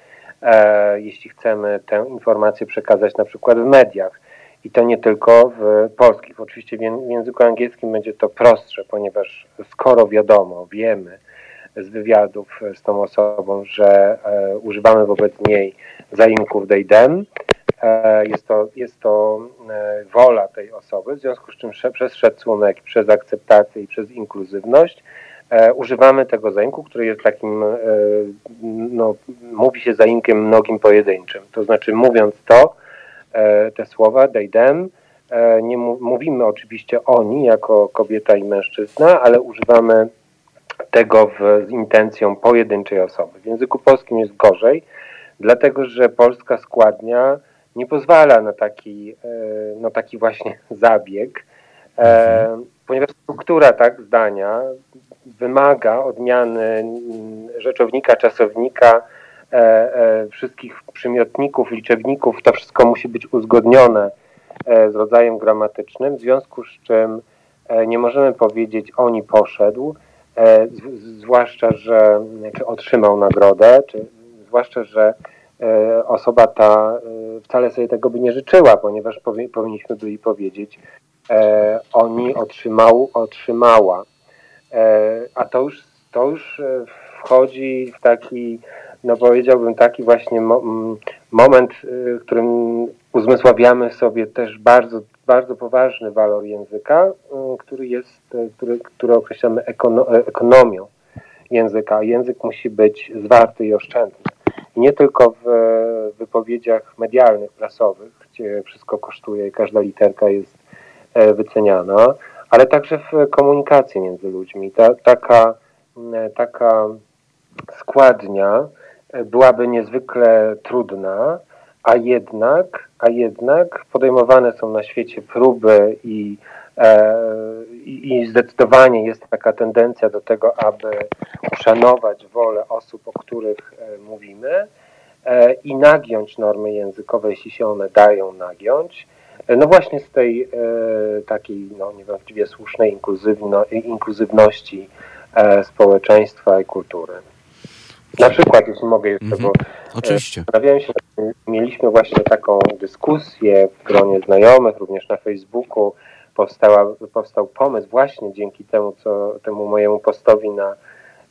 e, jeśli chcemy tę informację przekazać na przykład w mediach. I to nie tylko w polskich. Oczywiście w języku angielskim będzie to prostsze, ponieważ skoro wiadomo, wiemy, z wywiadów z tą osobą, że e, używamy wobec niej zaimków dejdem. E, jest to, jest to wola tej osoby, w związku z czym przez szacunek, przez akceptację i przez inkluzywność używamy tego zaimku, który jest takim, e, no, mówi się zaimkiem mnogim pojedynczym. To znaczy mówiąc to, e, te słowa they, them, nie mówimy oczywiście oni jako kobieta i mężczyzna, ale używamy tego w, z intencją pojedynczej osoby. W języku polskim jest gorzej, dlatego że polska składnia nie pozwala na taki, e, no taki właśnie zabieg, e, ponieważ struktura tak zdania wymaga odmiany rzeczownika, czasownika, e, wszystkich przymiotników, liczebników, to wszystko musi być uzgodnione z rodzajem gramatycznym, w związku z czym nie możemy powiedzieć oni poszedł, E, zwłaszcza, że czy otrzymał nagrodę, czy zwłaszcza, że e, osoba ta e, wcale sobie tego by nie życzyła, ponieważ powinniśmy byli powiedzieć oni otrzymał, otrzymała. A to już, to już wchodzi w taki, no powiedziałbym, taki właśnie mo moment, w którym uzmysławiamy sobie też bardzo bardzo poważny walor języka, który jest, który, który określamy ekono, e, ekonomią języka. Język musi być zwarty i oszczędny. I nie tylko w wypowiedziach medialnych, prasowych, gdzie wszystko kosztuje i każda literka jest e, wyceniana, ale także w komunikacji między ludźmi. Ta, taka, taka składnia e, byłaby niezwykle trudna, a jednak, a jednak podejmowane są na świecie próby i, e, i zdecydowanie jest taka tendencja do tego, aby uszanować wolę osób, o których e, mówimy e, i nagiąć normy językowe, jeśli się one dają nagiąć. E, no właśnie z tej e, takiej no, niewątpliwie słusznej inkluzywno, inkluzywności e, społeczeństwa i kultury. Na przykład, jeśli mogę jeszcze, mm -hmm. bo Oczywiście. Zastanawiałem się, mieliśmy właśnie taką dyskusję w gronie znajomych, również na Facebooku. Powstała, powstał pomysł właśnie dzięki temu, co, temu mojemu postowi na,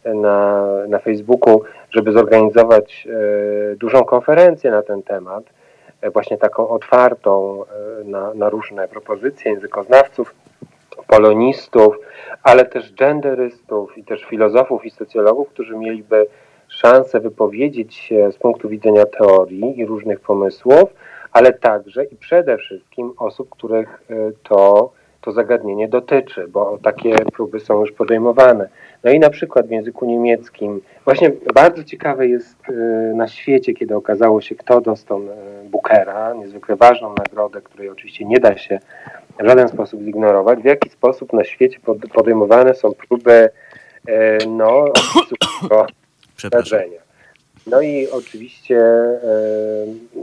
na, na Facebooku, żeby zorganizować e, dużą konferencję na ten temat, e, właśnie taką otwartą e, na, na różne propozycje językoznawców, polonistów, ale też genderystów i też filozofów i socjologów, którzy mieliby szansę wypowiedzieć się z punktu widzenia teorii i różnych pomysłów, ale także i przede wszystkim osób, których e, to to zagadnienie dotyczy, bo takie próby są już podejmowane. No i na przykład w języku niemieckim, właśnie bardzo ciekawe jest y, na świecie, kiedy okazało się, kto dostał y, Bookera, niezwykle ważną nagrodę, której oczywiście nie da się w żaden sposób zignorować, w jaki sposób na świecie podejmowane są próby y, no, opisu tego zdarzenia. No i oczywiście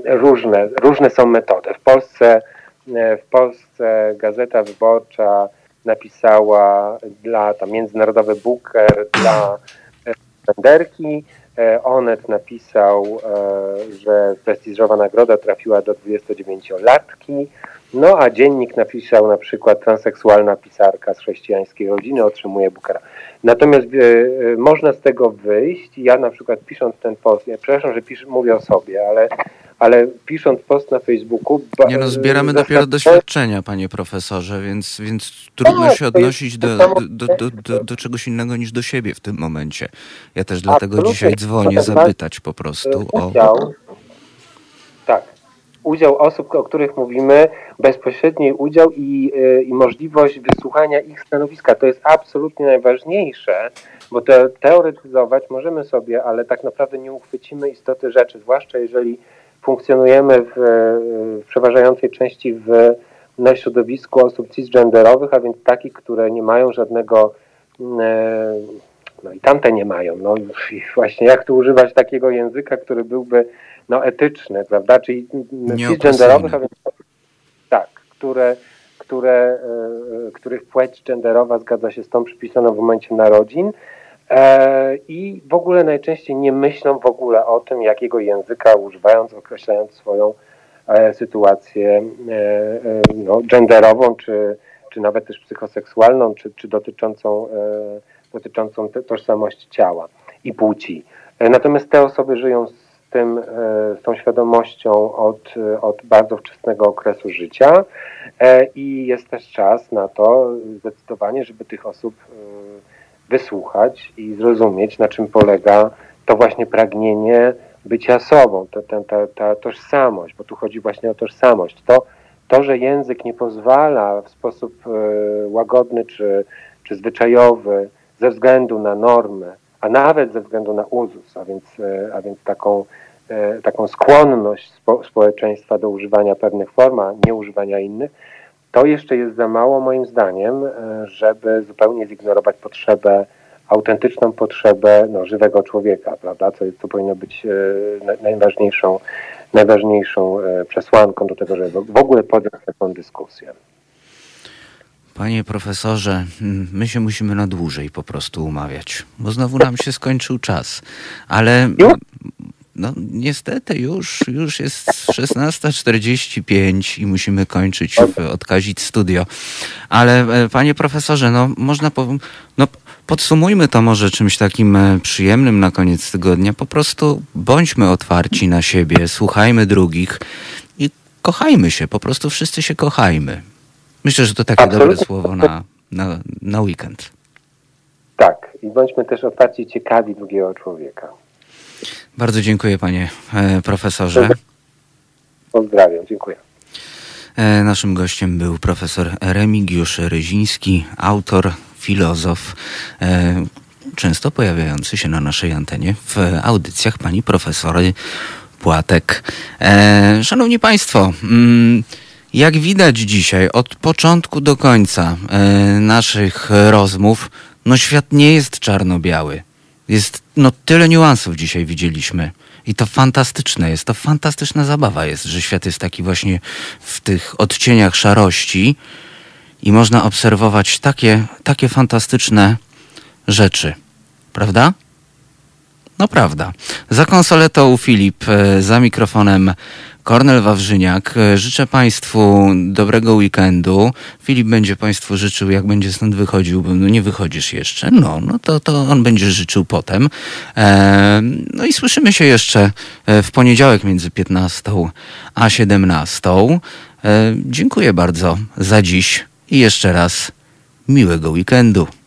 różne, różne są metody. W Polsce w Polsce Gazeta Wyborcza napisała dla tam Międzynarodowy Booker dla Benderki. E, Onet napisał, e, że prestiżowa nagroda trafiła do 29-latki. No a dziennik napisał na przykład transseksualna pisarka z chrześcijańskiej rodziny otrzymuje Bookera. Natomiast e, można z tego wyjść. Ja na przykład pisząc ten post, ja przepraszam, że piszę, mówię o sobie, ale ale pisząc post na Facebooku... Nie no, zbieramy dopiero doświadczenia, panie profesorze, więc, więc trudno tak, się odnosić do, do, do, do, czegoś innego niż do siebie w tym momencie. Ja też dlatego dzisiaj dzwonię zapytać po prostu o... Tak, udział osób, o których mówimy, bezpośredni udział i, y, i możliwość wysłuchania ich stanowiska. To jest absolutnie najważniejsze, bo te, teoretyzować możemy sobie, ale tak naprawdę nie uchwycimy istoty rzeczy, zwłaszcza jeżeli funkcjonujemy w, w przeważającej części w na środowisku osób cisgenderowych, a więc takich, które nie mają żadnego, e, no i tamte nie mają. No właśnie jak tu używać takiego języka, który byłby no, etyczny, prawda? Czyli cisgenderowych, a więc tak, które, które, e, których płeć genderowa zgadza się z tą przypisaną w momencie narodzin, E, i w ogóle najczęściej nie myślą w ogóle o tym, jakiego języka używając, określając swoją e, sytuację e, no, genderową, czy, czy nawet też psychoseksualną, czy, czy dotyczącą, dotyczącą tożsamości ciała i płci. Natomiast te osoby żyją z, tym, z tą świadomością od, od bardzo wczesnego okresu życia i jest też czas na to zdecydowanie, żeby tych osób wysłuchać i zrozumieć, na czym polega to właśnie pragnienie bycia sobą, to, ta, ta, ta tożsamość, bo tu chodzi właśnie o tożsamość. To, to że język nie pozwala w sposób e, łagodny czy, czy zwyczajowy, ze względu na normy, a nawet ze względu na uzus, a więc, e, a więc taką, e, taką skłonność spo, społeczeństwa do używania pewnych form, a nie używania innych, to jeszcze jest za mało moim zdaniem, e, żeby zupełnie zignorować potrzebę, autentyczną potrzebę no, żywego człowieka, prawda? Co, co powinno być e, najważniejszą, najważniejszą e, przesłanką do tego, żeby w ogóle podjąć taką dyskusję. Panie profesorze, my się musimy na dłużej po prostu umawiać, bo znowu nam się skończył czas. Ale no niestety już, już jest 16.45 i musimy kończyć, odkazić studio. Ale e, panie profesorze, no można no podsumujmy to może czymś takim e, przyjemnym na koniec tygodnia. Po prostu bądźmy otwarci na siebie, słuchajmy drugich i kochajmy się, po prostu wszyscy się kochajmy. Myślę, że to takie Absolutnie. dobre słowo na, na, na weekend. Tak, i bądźmy też otwarci ciekawi drugiego człowieka. Bardzo dziękuję panie e, profesorze. Pozdrawiam, dziękuję. E, naszym gościem był profesor Remigiusz Ryziński, autor, filozof, e, często pojawiający się na naszej antenie w audycjach pani profesory Płatek. Szanowni Państwo, mm, jak widać dzisiaj, od początku do końca naszych rozmów, no świat nie jest czarno-biały. Jest, no tyle niuansów dzisiaj widzieliśmy. I to fantastyczne jest, to fantastyczna zabawa jest, że świat jest taki właśnie w tych odcieniach szarości i można obserwować takie, takie fantastyczne rzeczy. Prawda? No prawda. Za konsoletą Filip, e, za mikrofonem Kornel Wawrzyniak. Życzę Państwu dobrego weekendu. Filip będzie Państwu życzył, jak będzie stąd wychodził, bo no nie wychodzisz jeszcze. No, no to, to on będzie życzył potem. E, no i słyszymy się jeszcze e, w poniedziałek między 15 a 17. E, dziękuję bardzo za dziś i jeszcze raz miłego weekendu.